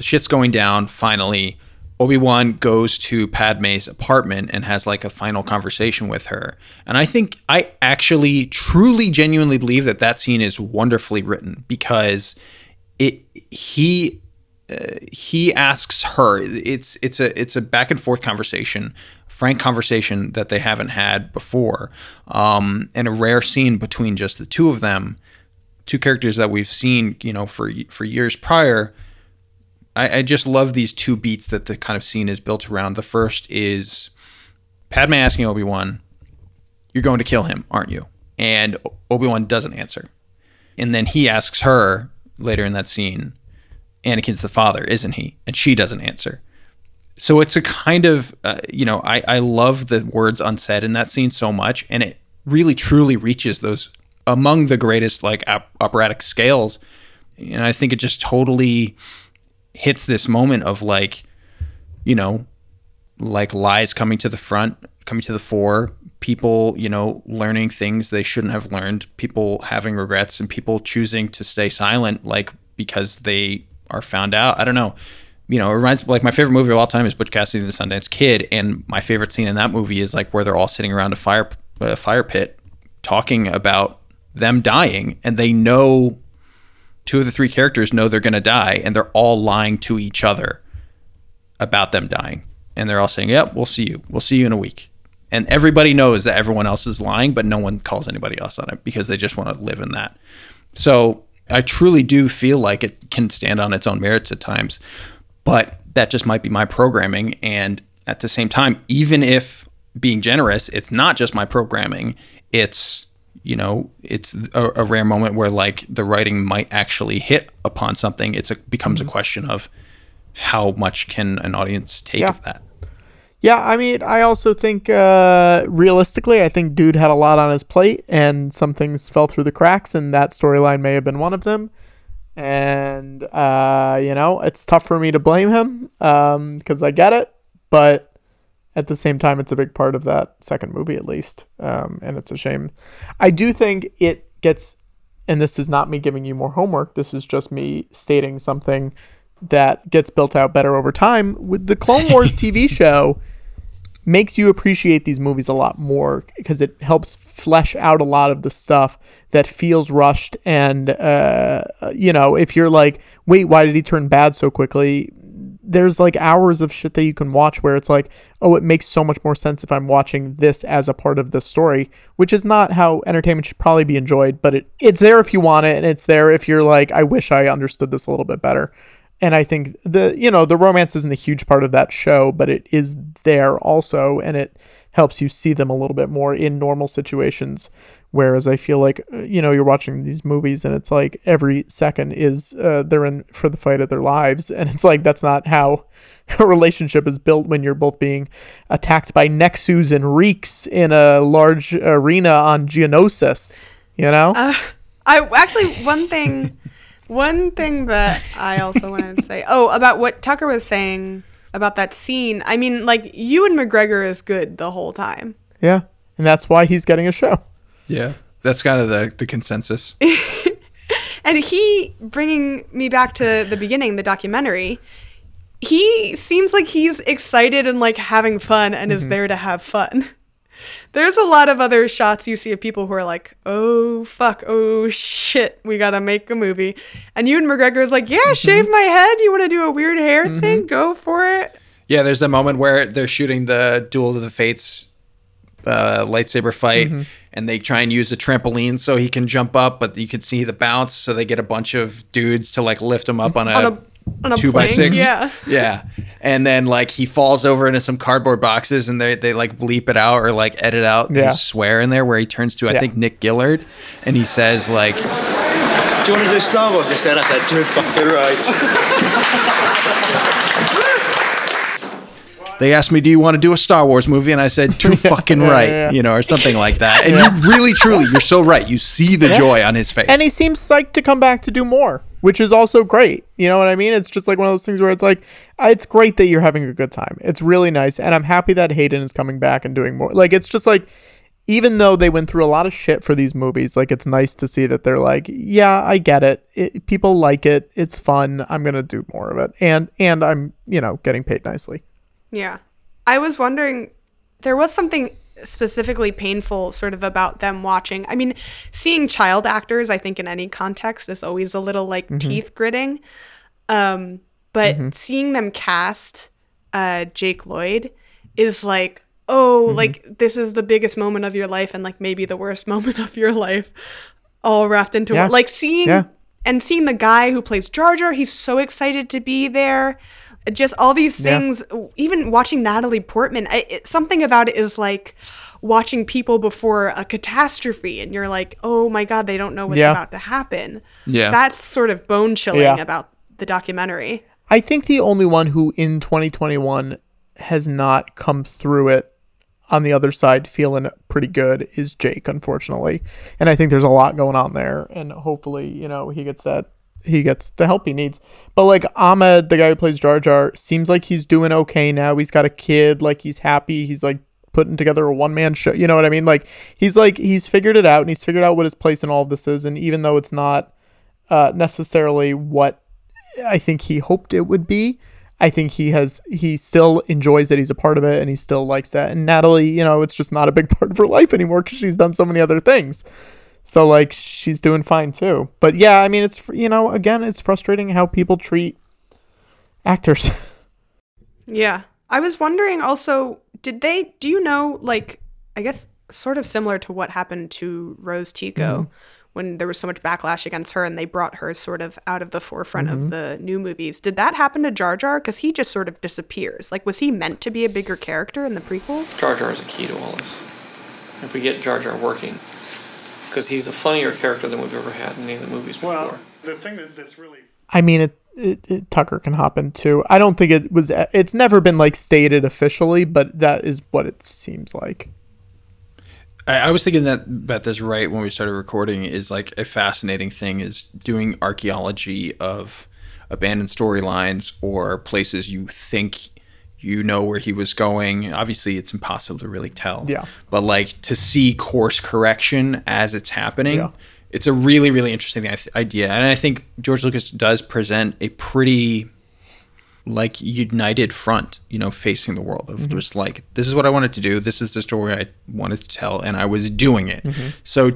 shit's going down finally. Obi-Wan goes to Padme's apartment and has like a final conversation with her. And I think I actually truly genuinely believe that that scene is wonderfully written because it he uh, he asks her it's it's a it's a back and forth conversation frank conversation that they haven't had before um and a rare scene between just the two of them two characters that we've seen you know for for years prior I, I just love these two beats that the kind of scene is built around. The first is Padme asking Obi Wan, "You're going to kill him, aren't you?" And Obi Wan doesn't answer, and then he asks her later in that scene, "Anakin's the father, isn't he?" And she doesn't answer. So it's a kind of uh, you know I I love the words unsaid in that scene so much, and it really truly reaches those among the greatest like op- operatic scales, and I think it just totally hits this moment of like, you know, like lies coming to the front, coming to the fore, people, you know, learning things they shouldn't have learned, people having regrets, and people choosing to stay silent, like because they are found out. I don't know. You know, it reminds like my favorite movie of all time is Butch Cassidy and the Sundance Kid, and my favorite scene in that movie is like where they're all sitting around a fire a fire pit talking about them dying, and they know two of the three characters know they're going to die, and they're all lying to each other about them dying, and they're all saying, "Yep, we'll see you. We'll see you in a week." And everybody knows that everyone else is lying, but no one calls anybody else on it because they just want to live in that. So I truly do feel like it can stand on its own merits at times, but that just might be my programming. And at the same time, even if being generous, it's not just my programming, it's you know it's a, a rare moment where like the writing might actually hit upon something it's a becomes a question of how much can an audience take Yeah. of that Yeah, I mean, I also think uh, realistically, I think dude had a lot on his plate, and some things fell through the cracks, and that storyline may have been one of them. And uh, you know, it's tough for me to blame him because I get it, but at the same time, it's a big part of that second movie, at least, um, and it's a shame. I do think it gets, and this is not me giving you more homework. This is just me stating something that gets built out better over time. With the Clone Wars TV show, makes you appreciate these movies a lot more because it helps flesh out a lot of the stuff that feels rushed and uh, you know if you're like wait why did he turn bad so quickly? There's like hours of shit that you can watch where it's like oh it makes so much more sense if i'm watching this as a part of the story which is not how entertainment should probably be enjoyed but it, it's there if you want it and it's there if you're like i wish i understood this a little bit better and I think the you know the romance isn't a huge part of that show, but it is there also, and it helps you see them a little bit more in normal situations. Whereas I feel like uh, you know you're watching these movies and it's like every second is uh, they're in for the fight of their lives, and it's like that's not how a relationship is built when you're both being attacked by Nexus and Reeks in a large arena on Geonosis. You know. Uh, I actually one thing, one thing that I also wanted to say. Oh, about what Tucker was saying about that scene. I mean, like Ewan McGregor is good the whole time. yeah, and that's why he's getting a show. yeah that's kind of the the consensus And he bringing me back to the beginning, the documentary. He seems like he's excited and like having fun and is Mhm. there to have fun. There's a lot of other shots you see of people who are like, "Oh fuck, oh shit, we gotta make a movie," and Ewan McGregor is like, "Yeah, shave my head. You want to do a weird hair thing? Go for it." yeah there's a moment where they're shooting the duel of the fates uh, lightsaber fight Mhm. and they try and use a trampoline so he can jump up but you can see the bounce so they get a bunch of dudes to like lift him up on a, On a- on a two by six yeah. yeah and then like he falls over into some cardboard boxes and they, they like bleep it out or like edit out Yeah. his swear in there where he turns to i Yeah. think nick gillard and he says like Do you want to do Star Wars? They said, I said, too fucking right. they asked me, "Do you want to do a Star Wars movie?" And I said, "Too fucking yeah, right," yeah. you know, or something like that. And Yeah. you really, truly, you're so right. You see the Yeah. joy on his face. And he seems psyched to come back to do more, which is also great. You know what I mean? It's just like one of those things where it's like, it's great that you're having a good time. It's really nice. And I'm happy that Hayden is coming back and doing more. Like, it's just like, even though they went through a lot of shit for these movies, like, it's nice to see that they're like, yeah, I get it. it people like it. It's fun. I'm going to do more of it. And, and I'm, you know, getting paid nicely. Yeah. I was wondering, there was something specifically painful sort of about them watching. I mean, seeing child actors, I think in any context is always a little like Mhm. teeth gritting. Um, but Mhm. seeing them cast uh, Jake Lloyd is like, oh, Mhm. like this is the biggest moment of your life and like maybe the worst moment of your life all wrapped into Yeah. one. Like seeing Yeah. and seeing the guy who plays Jar Jar, he's so excited to be there. Just all these Yeah. things, even watching Natalie Portman, I, it, something about it is like watching people before a catastrophe, and you're like, oh my god, they don't know what's Yeah. about to happen. Yeah. that's sort of bone chilling Yeah. about the documentary. I think the only one who in 2021 has not come through it on the other side feeling pretty good is Jake, unfortunately. And I think there's a lot going on there. And hopefully, you know, he gets that he gets the help he needs. But like Ahmed, the guy who plays Jar Jar, seems like he's doing okay now. He's got a kid, like he's happy. He's like putting together a one man show. You know what I mean? Like he's like he's figured it out and he's figured out what his place in all of this is. And even though it's not uh, necessarily what I think he hoped it would be, I think he has he still enjoys that he's a part of it and he still likes that. And Natalie, you know, it's just not a big part of her life anymore because she's done so many other things. So like she's doing fine too. But yeah, I mean it's you know again it's frustrating how people treat actors. Yeah. I was wondering also, did they, do you know, like, I guess sort of similar to what happened to Rose Tico Mhm. when there was so much backlash against her and they brought her sort of out of the forefront Mhm. of the new movies. Did that happen to Jar Jar? Because he just sort of disappears. Like, was he meant to be a bigger character in the prequels? Jar Jar is a key to all this. If we get Jar Jar working, because he's a funnier character than we've ever had in any of the movies before. Well, the thing that, that's really I mean it, it, it Tucker can hop in too. I don't think it was it's never been like stated officially, but that is what it seems like. I, I was thinking that about this right when we started recording is like a fascinating thing is doing archaeology of abandoned storylines or places you think you know where he was going. Obviously, it's impossible to really tell. Yeah. But like to see course correction as it's happening, Yeah. it's a really really interesting idea, and I think George Lucas does present a pretty like united front, you know, facing the world of Mhm. just like this is what I wanted to do, this is the story I wanted to tell, and I was doing it. Mhm. So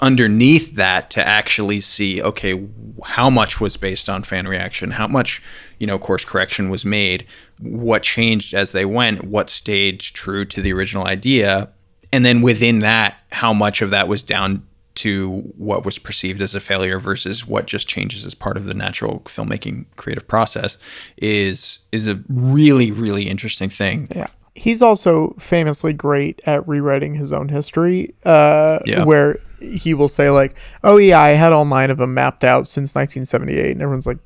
underneath that, to actually see, okay, how much was based on fan reaction, how much, you know, course correction was made, what changed as they went, what stayed true to the original idea, and then within that, how much of that was down to what was perceived as a failure versus what just changes as part of the natural filmmaking creative process is is a really really interesting thing. Yeah. He's also famously great at rewriting his own history, uh, Yeah. where he will say like, "Oh yeah, I had all nine of them mapped out since 1978," and everyone's like,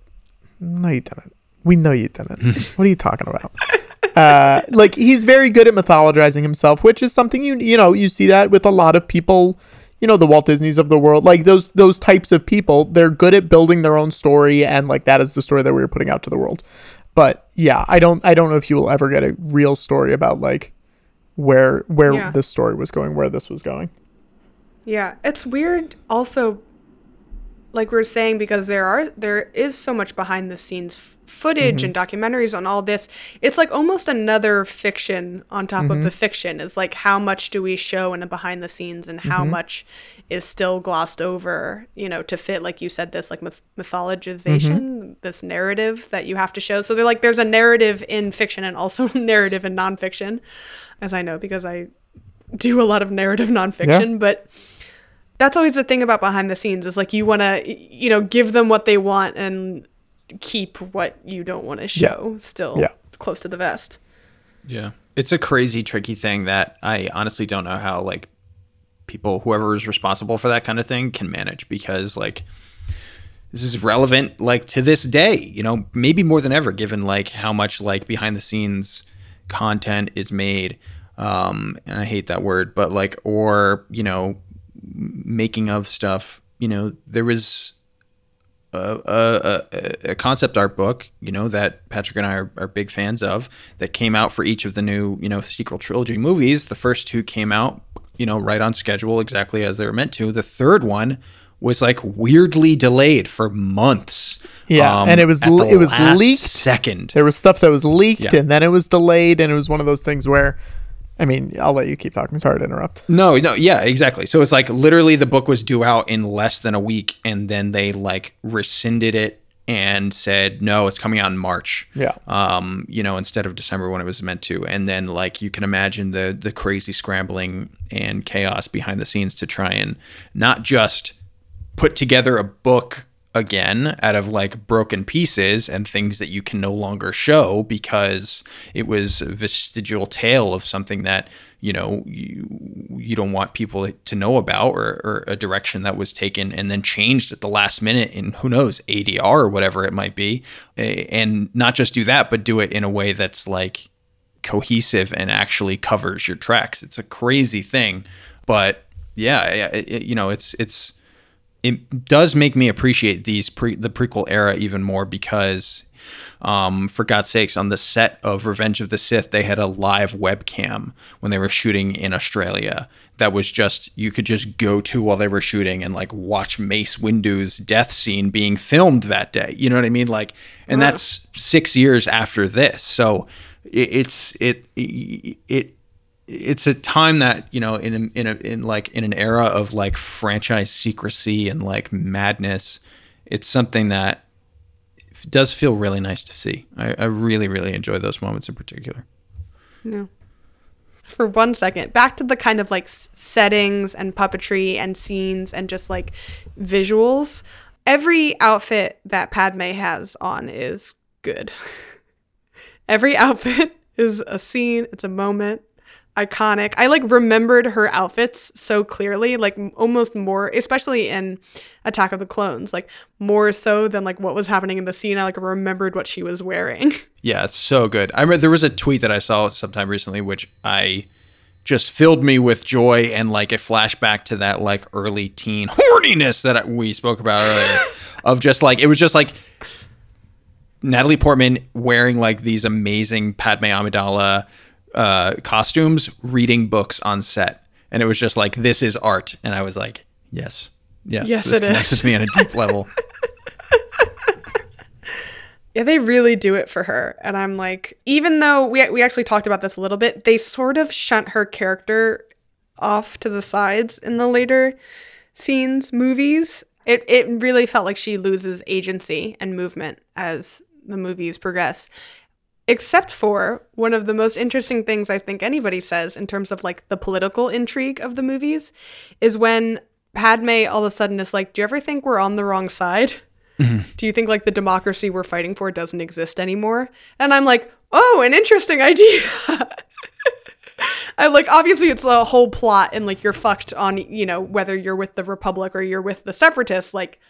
"No, you didn't. We know you didn't. what are you talking about?" uh, like he's very good at mythologizing himself, which is something you you know you see that with a lot of people. You know the Walt Disneys of the world, like those those types of people. They're good at building their own story, and like that is the story that we were putting out to the world. But yeah, I don't I don't know if you will ever get a real story about like where where Yeah. this story was going, where this was going. Yeah, it's weird also like we are saying because there are there is so much behind the scenes f- footage Mhm. and documentaries on all this. It's like almost another fiction on top of Mhm. the fiction. Is like how much do we show in a behind the scenes and how Mhm. much is still glossed over, you know, to fit like you said this like myth- mythologization, this narrative that you have to show. So they're like there's a narrative in fiction and also narrative in nonfiction, as I know because I do a lot of narrative nonfiction, but that's always the thing about behind the scenes is like you want to you know give them what they want and keep what you don't want to Yeah. show still Yeah. close to the vest Yeah. It's a crazy tricky thing that I honestly don't know how like people whoever is responsible for that kind of thing can manage because like this is relevant like to this day, you know, maybe more than ever given like how much like behind the scenes content is made um and I hate that word, but like or, you know, m- making of stuff, you know, there was a, a, a, a concept art book, you know, that Patrick and I are, are big fans of, that came out for each of the new, you know, sequel trilogy movies. The first two came out, you know, right on schedule, exactly as they were meant to. The third one was like weirdly delayed for months. Yeah, um, and it was at l- the it was leaked. second. There was stuff that was leaked, Yeah. and then it was delayed, and it was one of those things where, I mean, I'll let you keep talking. Sorry to interrupt. No, no, yeah, exactly. So it's like literally the book was due out in less than a week, and then they like rescinded it and said no, it's coming out in March. Yeah. Um, you know, instead of December when it was meant to, and then like you can imagine the the crazy scrambling and chaos behind the scenes to try and not just put together a book again out of like broken pieces and things that you can no longer show because it was a vestigial tale of something that you know you you don't want people to know about or, or a direction that was taken and then changed at the last minute in who knows ADR or whatever it might be. And not just do that but do it in a way that's like cohesive and actually covers your tracks. It's a crazy thing but yeah it, it- you know it's it's it does make me appreciate these pre the prequel era even more because um, for God's sakes, on the set of Revenge of the Sith, they had a live webcam when they were shooting in Australia. That was just you could just go to while they were shooting and like watch Mace Windu's death scene being filmed that day. You know what I mean? Like, and that's six years after this. So it, it's it it it's a time that you know in in a in like in an era of like franchise secrecy and like madness it's something that does feel really nice to see i, I really really enjoy those moments in particular No. For one second, back to the kind of like settings and puppetry and scenes and just like visuals. Every outfit that Padme has on is good. Every outfit is a scene, it's a moment, iconic. I like remembered her outfits so clearly, like almost more, especially in Attack of the Clones, like more so than like what was happening in the scene. I like remembered what she was wearing. yeah it's so good i remember there was a tweet that i saw sometime recently which i just filled me with joy and like a flashback to that like early teen horniness that we spoke about earlier of just like it was just like Natalie Portman wearing like these amazing Padme Amidala uh, costumes, reading books on set, and it was just like this is art, and I was like, yes, yes, Yes, this it connects is. with me on a deep level. Yeah, they really do it for her. And I'm like, even though we, we actually talked about this a little bit, they sort of shunt her character off to the sides in the later scenes, movies. It, it really felt like she loses agency and movement as the movies progress. Except for one of the most interesting things I think anybody says in terms of like the political intrigue of the movies is when Padme all of a sudden is like, Do you ever think we're on the wrong side? Mm-hmm. do you think like the democracy we're fighting for doesn't exist anymore? And I'm like, oh, an interesting idea. I like obviously it's a whole plot and like you're fucked on, you know, whether you're with the Republic or you're with the separatists, like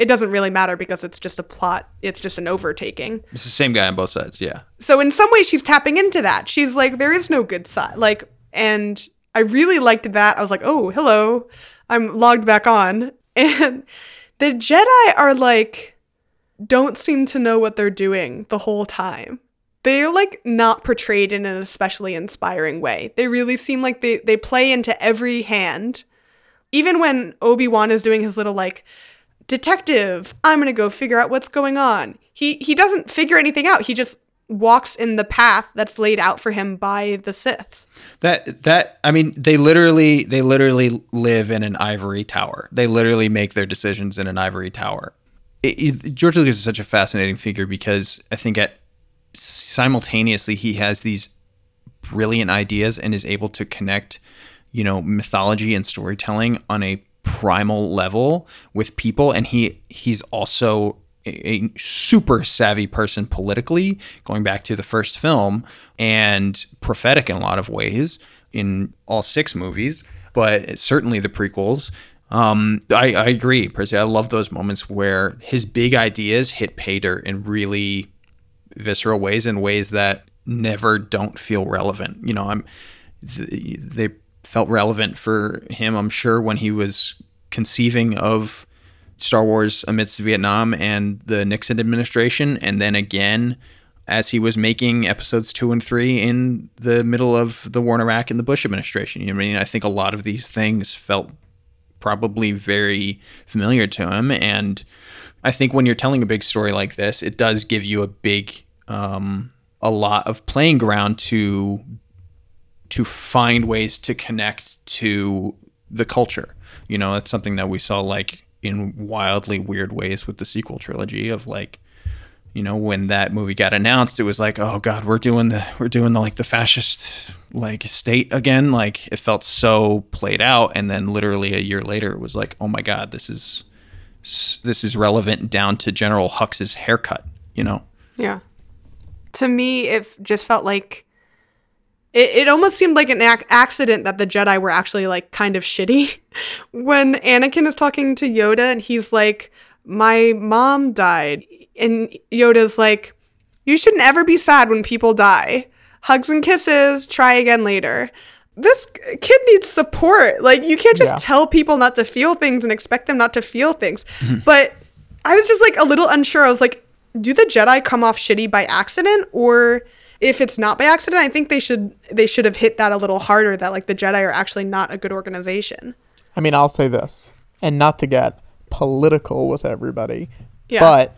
it doesn't really matter because it's just a plot, it's just an overtaking. It's the same guy on both sides, yeah. So in some way she's tapping into that. She's like there is no good side. Like and I really liked that. I was like, "Oh, hello. I'm logged back on." And the Jedi are like don't seem to know what they're doing the whole time. They're like not portrayed in an especially inspiring way. They really seem like they they play into every hand. Even when Obi-Wan is doing his little like detective, I'm going to go figure out what's going on. He he doesn't figure anything out. He just walks in the path that's laid out for him by the Siths. That that I mean, they literally they literally live in an ivory tower. They literally make their decisions in an ivory tower. It, it- George Lucas is such a fascinating figure because I think at simultaneously he has these brilliant ideas and is able to connect, you know, mythology and storytelling on a primal level with people and he he's also a, super savvy person politically going back to the first film and prophetic in a lot of ways in all six movies but certainly the prequels um, I, I agree Percy. I love those moments where his big ideas hit pay dirt in really visceral ways in ways that never don't feel relevant. You know, I'm th- they felt relevant for him, I'm sure, when he was conceiving of Star Wars amidst Vietnam and the Nixon administration, and then again as he was making episodes two and three in the middle of the war in Iraq and the Bush administration. You know I mean? I think a lot of these things felt probably very familiar to him. And I think when you're telling a big story like this, it does give you a big, um, a lot of playing ground to to find ways to connect to the culture. You know, it's something that we saw like in wildly weird ways with the sequel trilogy of like you know when that movie got announced it was like oh god we're doing the we're doing the like the fascist like state again like it felt so played out and then literally a year later it was like oh my god this is this is relevant down to general hux's haircut you know Yeah. To me, it just felt like it, it almost seemed like an ac- accident that the Jedi were actually like kind of shitty. when Anakin is talking to Yoda and he's like, My mom died. And Yoda's like, You shouldn't ever be sad when people die. Hugs and kisses, try again later. this kid needs support. Like you can't just Yeah. tell people not to feel things and expect them not to feel things. Mm-hmm. but I was just like a little unsure. I was like, do the Jedi come off shitty by accident or if it's not by accident, I think they should they should have hit that a little harder that like the Jedi are actually not a good organization. I mean, I'll say this, and not to get political with everybody, Yeah. but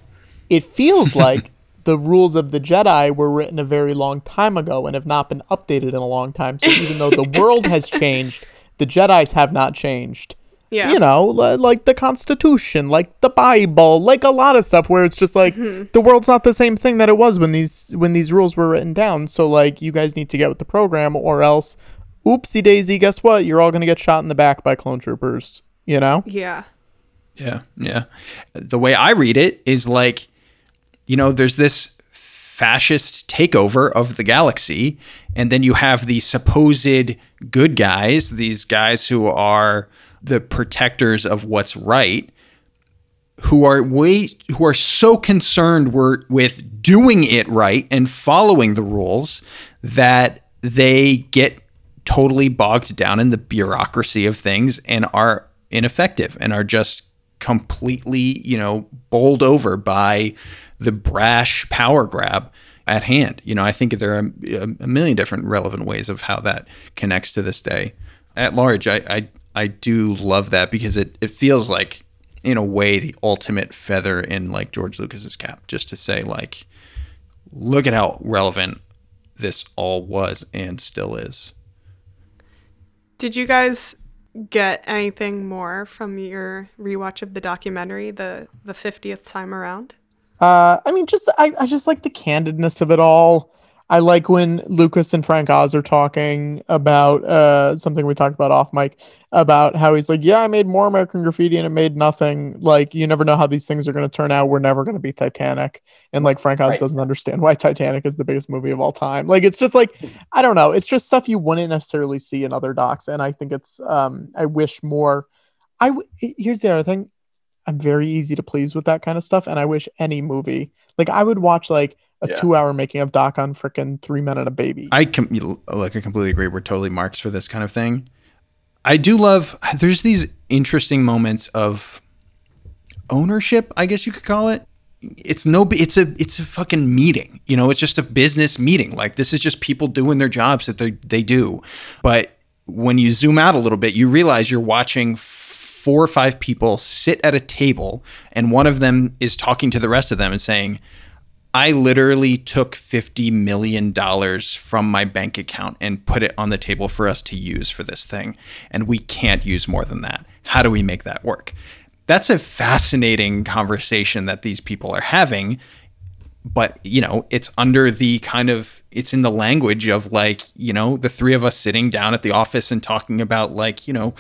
it feels like the rules of the Jedi were written a very long time ago and have not been updated in a long time. So even though the world has changed, the Jedi's have not changed. Yeah. You know, like the Constitution, like the Bible, like a lot of stuff where it's just like Mm-hmm. the world's not the same thing that it was when these when these rules were written down. So like you guys need to get with the program or else oopsie daisy, guess what? You're all gonna get shot in the back by clone troopers. You know? Yeah. Yeah, yeah. The way I read it is like, you know, there's this fascist takeover of the galaxy, and then you have the supposed good guys, these guys who are the protectors of what's right, who are way who are so concerned with doing it right and following the rules that they get totally bogged down in the bureaucracy of things and are ineffective and are just completely, you know, bowled over by the brash power grab at hand. You know, I think there are a, a million different relevant ways of how that connects to this day. At large, I I, I do love that because it, it feels like in a way the ultimate feather in like George Lucas's cap, just to say like, look at how relevant this all was and still is. Did you guys get anything more from your rewatch of the documentary the the 50th time around? Uh, I mean, just I, I just like the candidness of it all. I like when Lucas and Frank Oz are talking about uh, something we talked about off mic about how he's like, yeah, I made more American Graffiti and it made nothing. Like, you never know how these things are going to turn out. We're never going to be Titanic. And like Frank Oz Right. doesn't understand why Titanic is the biggest movie of all time. Like, it's just like, I don't know. It's just stuff you wouldn't necessarily see in other docs. And I think it's, um, I wish more. I w- here's the other thing. I'm very easy to please with that kind of stuff, and I wish any movie, like I would watch like a Yeah. two-hour making of doc on frickin' Three Men and a Baby. I com- like I completely agree. We're totally marks for this kind of thing. I do love. There's these interesting moments of ownership, I guess you could call it. It's no. It's a. It's a fucking meeting. You know, it's just a business meeting. Like this is just people doing their jobs that they they do. But when you zoom out a little bit, you realize you're watching four or five people sit at a table, and one of them is talking to the rest of them and saying, I literally took $50 million from my bank account and put it on the table for us to use for this thing. And we can't use more than that. How do we make that work? That's a fascinating conversation that these people are having. But, you know, it's under the kind of, it's in the language of like, you know, the three of us sitting down at the office and talking about like, you know,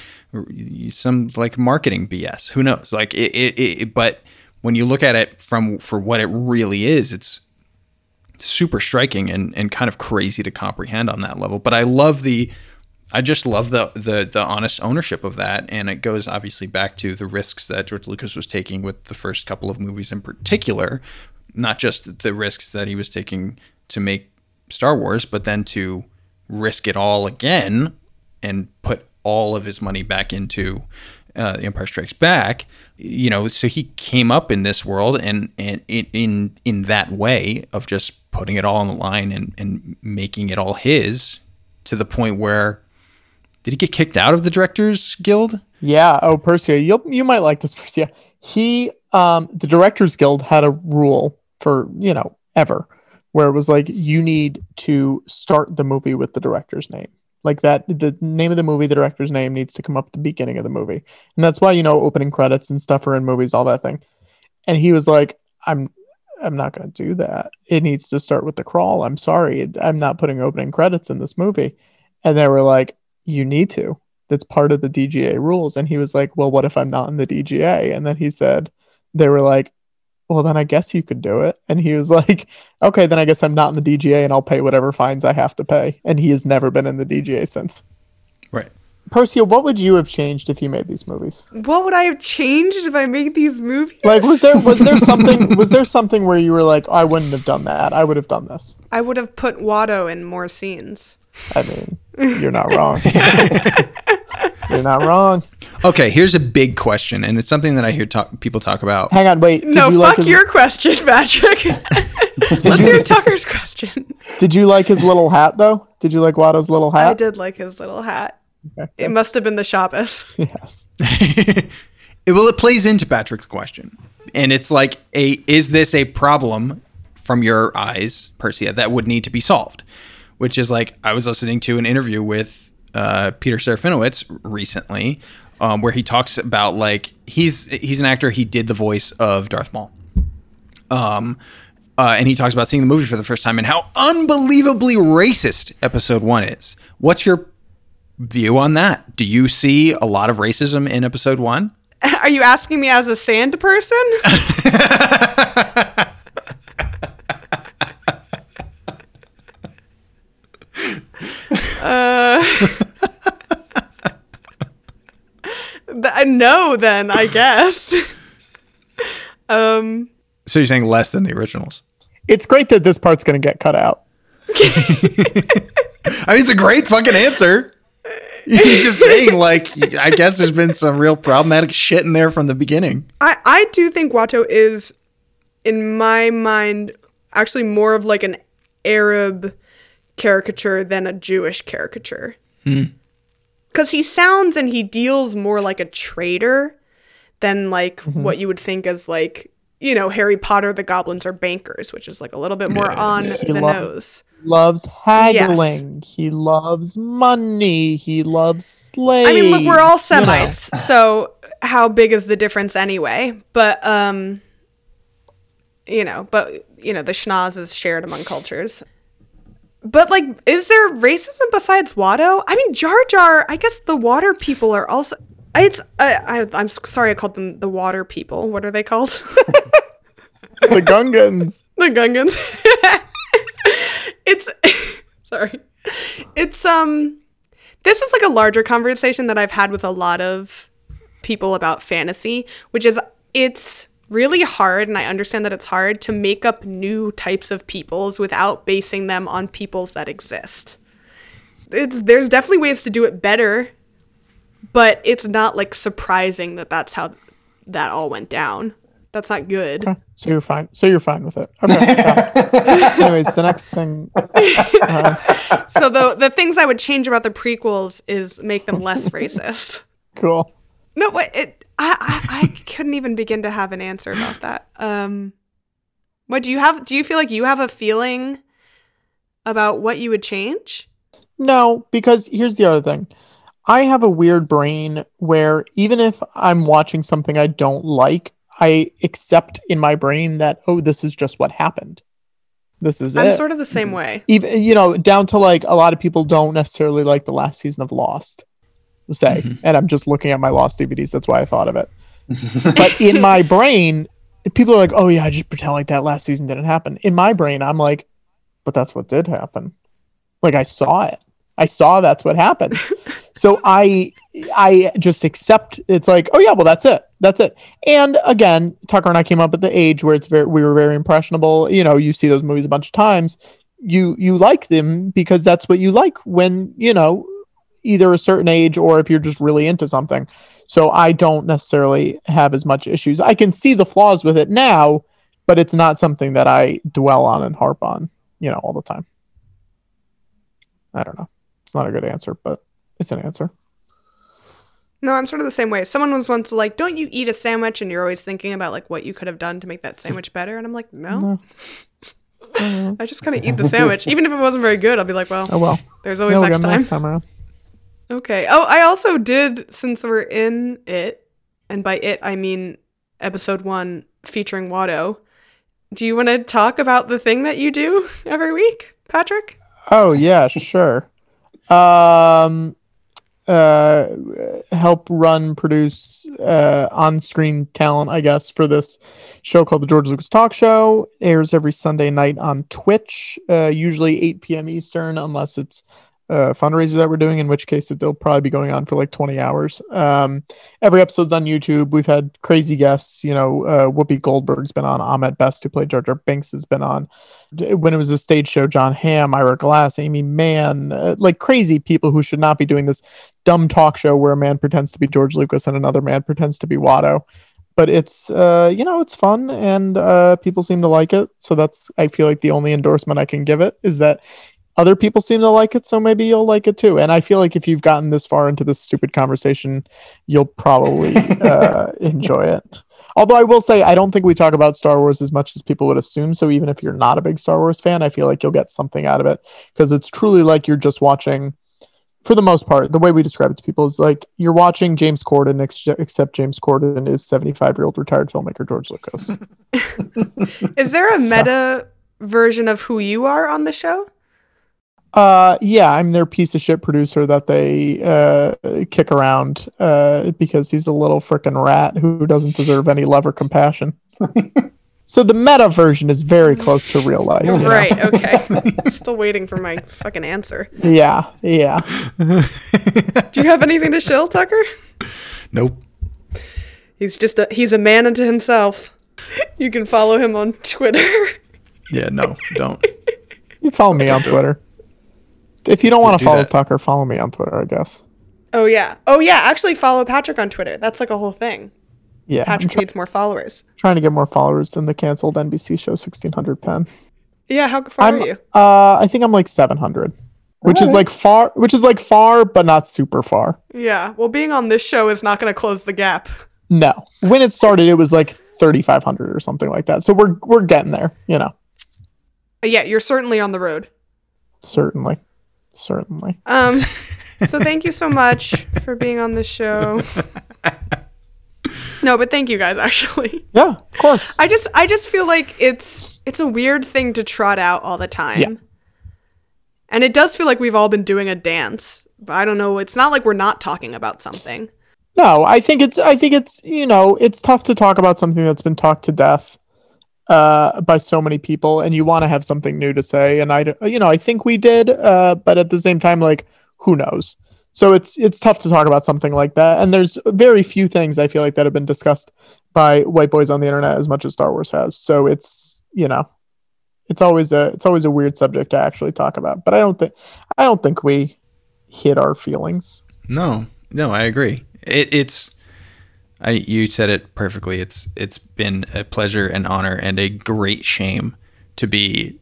some like marketing BS. Who knows? Like, it, it, it but when you look at it from for what it really is, it's super striking and, and kind of crazy to comprehend on that level. But I love the I just love the the the honest ownership of that. And it goes obviously back to the risks that George Lucas was taking with the first couple of movies in particular. Not just the risks that he was taking to make Star Wars, but then to risk it all again and put all of his money back into uh, The Empire Strikes Back. You know, so he came up in this world and and in in, in that way of just putting it all on the line and and making it all his to the point where did he get kicked out of the Directors Guild? Yeah. Oh, Persia, you you might like this, Persia. He, um, the Directors Guild had a rule for you know ever, where it was like you need to start the movie with the director's name, like that. The name of the movie, the director's name needs to come up at the beginning of the movie, and that's why you know opening credits and stuff are in movies, all that thing. And he was like, "I'm, I'm not going to do that. It needs to start with the crawl. I'm sorry, I'm not putting opening credits in this movie." And they were like, "You need to." that's part of the DGA rules. And he was like, Well, what if I'm not in the DGA? And then he said, They were like, Well, then I guess you could do it. And he was like, Okay, then I guess I'm not in the DGA and I'll pay whatever fines I have to pay. And he has never been in the DGA since. Right. Persia, what would you have changed if you made these movies? What would I have changed if I made these movies? Like, was there was there something was there something where you were like, I wouldn't have done that. I would have done this. I would have put Watto in more scenes. I mean, You're not wrong. You're not wrong. Okay, here's a big question, and it's something that I hear talk, people talk about. Hang on, wait. No, you fuck like his, your question, Patrick. Let's hear Tucker's question. Did you like his little hat though? Did you like Watto's little hat? I did like his little hat. It must have been the Shabbos. Yes. It, well, it plays into Patrick's question, and it's like a is this a problem from your eyes, Persia, that would need to be solved? Which is like I was listening to an interview with uh, Peter Serafinowicz recently, um, where he talks about like he's he's an actor. He did the voice of Darth Maul. Um, uh, and he talks about seeing the movie for the first time and how unbelievably racist Episode One is. What's your view on that? Do you see a lot of racism in Episode One? Are you asking me as a sand person? uh, th- no, then I guess. um, So you're saying less than the originals? It's great that this part's gonna get cut out. I mean, it's a great fucking answer. You're just saying, like, I guess there's been some real problematic shit in there from the beginning. I I do think Watto is, in my mind, actually more of like an Arab caricature than a Jewish caricature. Hmm. because he sounds and he deals more like a traitor than like what you would think as like you know Harry Potter the goblins are bankers which is like a little bit more on He the loves- nose Loves haggling. He loves money. He loves slaves. I mean look we're all you know. Semites so how big is the difference anyway but um you know but you know the schnoz is shared among cultures but like is there racism besides Watto I mean Jar Jar I guess the water people are also it's I, I I'm sorry I called them the water people what are they called the Gungans. the Gungans. it's sorry. It's um this is like a larger conversation that I've had with a lot of people about fantasy, which is it's really hard and I understand that it's hard to make up new types of peoples without basing them on peoples that exist. It's, there's definitely ways to do it better, but it's not like surprising that that's how that all went down. That's not good. So you're fine. So you're fine with it. Okay. yeah. Anyways, the next thing. uh, so the the things I would change about the prequels is make them less racist. cool. No, wait, it, I, I I couldn't even begin to have an answer about that. Um, what do you have? Do you feel like you have a feeling about what you would change? No, because here's the other thing. I have a weird brain where even if I'm watching something I don't like, I accept in my brain that oh, this is just what happened. This is I'm it. sort of the same way. even you know down to like a lot of people don't necessarily like the last season of Lost, say, mm-hmm. and I'm just looking at my Lost DVDs. That's why I thought of it. but in my brain, people are like, "Oh yeah, I just pretend like that last season didn't happen." In my brain, I'm like, "But that's what did happen. Like I saw it. I saw that's what happened." so I I just accept it's like, "Oh yeah, well that's it. That's it." And again, Tucker and I came up at the age where it's very we were very impressionable. You know, you see those movies a bunch of times. You you like them because that's what you like when, you know, either a certain age or if you're just really into something. So I don't necessarily have as much issues. I can see the flaws with it now, but it's not something that I dwell on and harp on, you know, all the time. I don't know. It's not a good answer, but it's an answer. No, I'm sort of the same way. Someone was once like, "Don't you eat a sandwich?" and you're always thinking about like what you could have done to make that sandwich better. And I'm like, no. I just kind of eat the sandwich, even if it wasn't very good. I'll be like, well, Oh well. there's always next time. next time around. Okay. Oh, I also did since we're in it, and by it I mean episode one featuring Watto. Do you want to talk about the thing that you do every week, Patrick? Oh yeah, sure. Um, uh, help run, produce, uh, on-screen talent, I guess, for this show called the George Lucas Talk Show. Airs every Sunday night on Twitch, uh, usually 8 p.m. Eastern, unless it's uh, fundraiser that we're doing, in which case it'll probably be going on for like 20 hours. Um, every episode's on YouTube. We've had crazy guests. You know, uh, Whoopi Goldberg's been on. Ahmed Best, who played Jar Jar Binks, has been on. When it was a stage show, John Hamm, Ira Glass, Aimee Mann, uh, like crazy people who should not be doing this dumb talk show where a man pretends to be George Lucas and another man pretends to be Watto. But it's, uh, you know, it's fun and uh, people seem to like it. So that's, I feel like the only endorsement I can give it is that other people seem to like it. So maybe you'll like it too. And I feel like if you've gotten this far into this stupid conversation, you'll probably uh, enjoy it. Although I will say, I don't think we talk about Star Wars as much as people would assume. So even if you're not a big Star Wars fan, I feel like you'll get something out of it because it's truly like you're just watching for the most part, the way we describe it to people is like you're watching James Corden, ex- except James Corden is 75 year old retired filmmaker George Lucas. Is there a meta version of who you are on the show? Uh, yeah, I'm their piece of shit producer that they uh, kick around uh, because he's a little freaking rat who doesn't deserve any love or compassion. so the meta version is very close to real life. you know? Right, okay. Still waiting for my fucking answer. Yeah, yeah. Do you have anything to shill, Tucker? Nope. He's just a he's a man unto himself. You can follow him on Twitter. Yeah, no, don't. You follow me on Twitter. If you don't want to do follow that. Tucker, follow me on Twitter, I guess. Oh yeah. Oh yeah, actually follow Patrick on Twitter. That's like a whole thing. Yeah, Patrick try- needs more followers. trying to get more followers than the canceled NBC show 1600 Penn. Yeah, how far I'm, are you? Uh, I think I'm like 700, which is like far, which is like far, but not super far. Yeah. Well, being on this show is not going to close the gap. No, when it started, it was like 3,500 or something like that. So we're we're getting there, you know. Yeah, you're certainly on the road. Certainly, certainly. Um, so thank you so much for being on the show. No, but thank you guys actually. Yeah, of course. I just I just feel like it's it's a weird thing to trot out all the time. Yeah. And it does feel like we've all been doing a dance. But I don't know, it's not like we're not talking about something. No, I think it's I think it's you know it's tough to talk about something that's been talked to death uh, by so many people, and you want to have something new to say. And I, you know, I think we did, uh, but at the same time, like who knows? So it's it's tough to talk about something like that. And there's very few things I feel like that have been discussed by white boys on the internet as much as Star Wars has. So it's you know, it's always a it's always a weird subject to actually talk about. But I don't think I don't think we hit our feelings. No, no, I agree. It, it's, I you said it perfectly. It's it's been a pleasure and honor and a great shame to be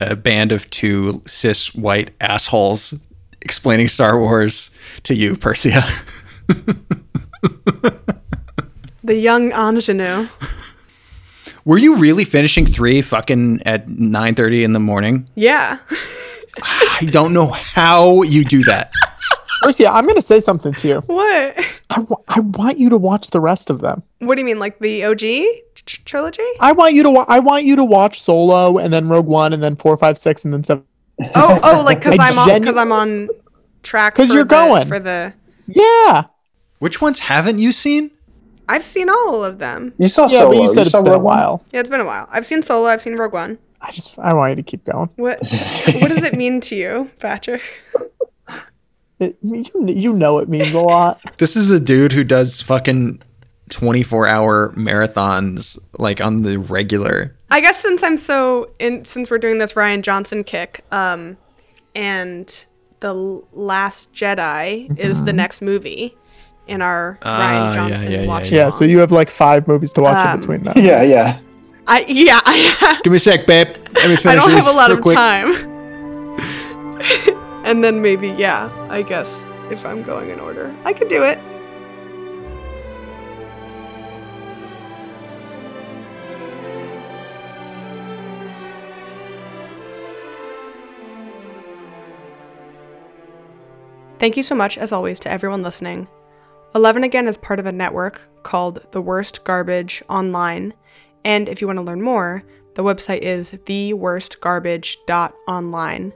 a band of two cis white assholes explaining Star Wars to you, Percy. The young ingenue. Were you really finishing three fucking at nine thirty in the morning? Yeah. I don't know how you do that. Percy, I'm going to say something to you. What? I, I want you to watch the rest of them. What do you mean like the OG tr- trilogy? I want you to wa- I want you to watch Solo and then Rogue One and then four, five, six, and then seven. Oh, oh, like cuz I I'm on genu- cuz I'm on track 'Cause Because you're the- going. for the Yeah. Which ones haven't you seen? I've seen all of them. You saw Yeah, Solo. but you said it's saw been a Rogue One? while. Yeah, it's been a while. I've seen Solo, I've seen Rogue One. I just I want you to keep going. What what does it mean to you, Patrick? It, you you know it means a lot. This is a dude who does fucking 24 hour marathons like on the regular. I guess since I'm so in since we're doing this Rian Johnson kick, um and the Last Jedi is the next movie in our Ah, Rian Johnson yeah, yeah, watch. Yeah, so you have like five movies to watch Um, in between that. Yeah, yeah. I yeah, I Give me a sec, babe. Let me finish I don't have a lot of quick. time. And then maybe yeah, I guess if I'm going in order, I could do it. Thank you so much, as always, to everyone listening. Eleven Again is part of a network called The Worst Garbage Online, and if you want to learn more, the website is theworstgarbage.online.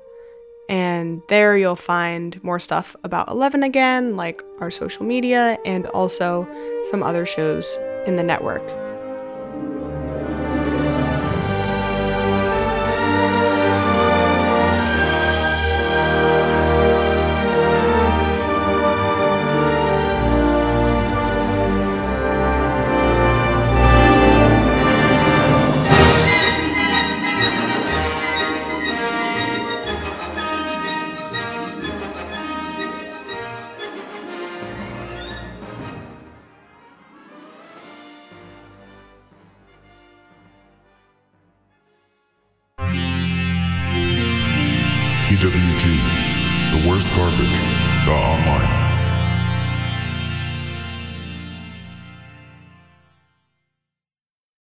And there you'll find more stuff about Eleven Again, like our social media, and also some other shows in the network. TWG,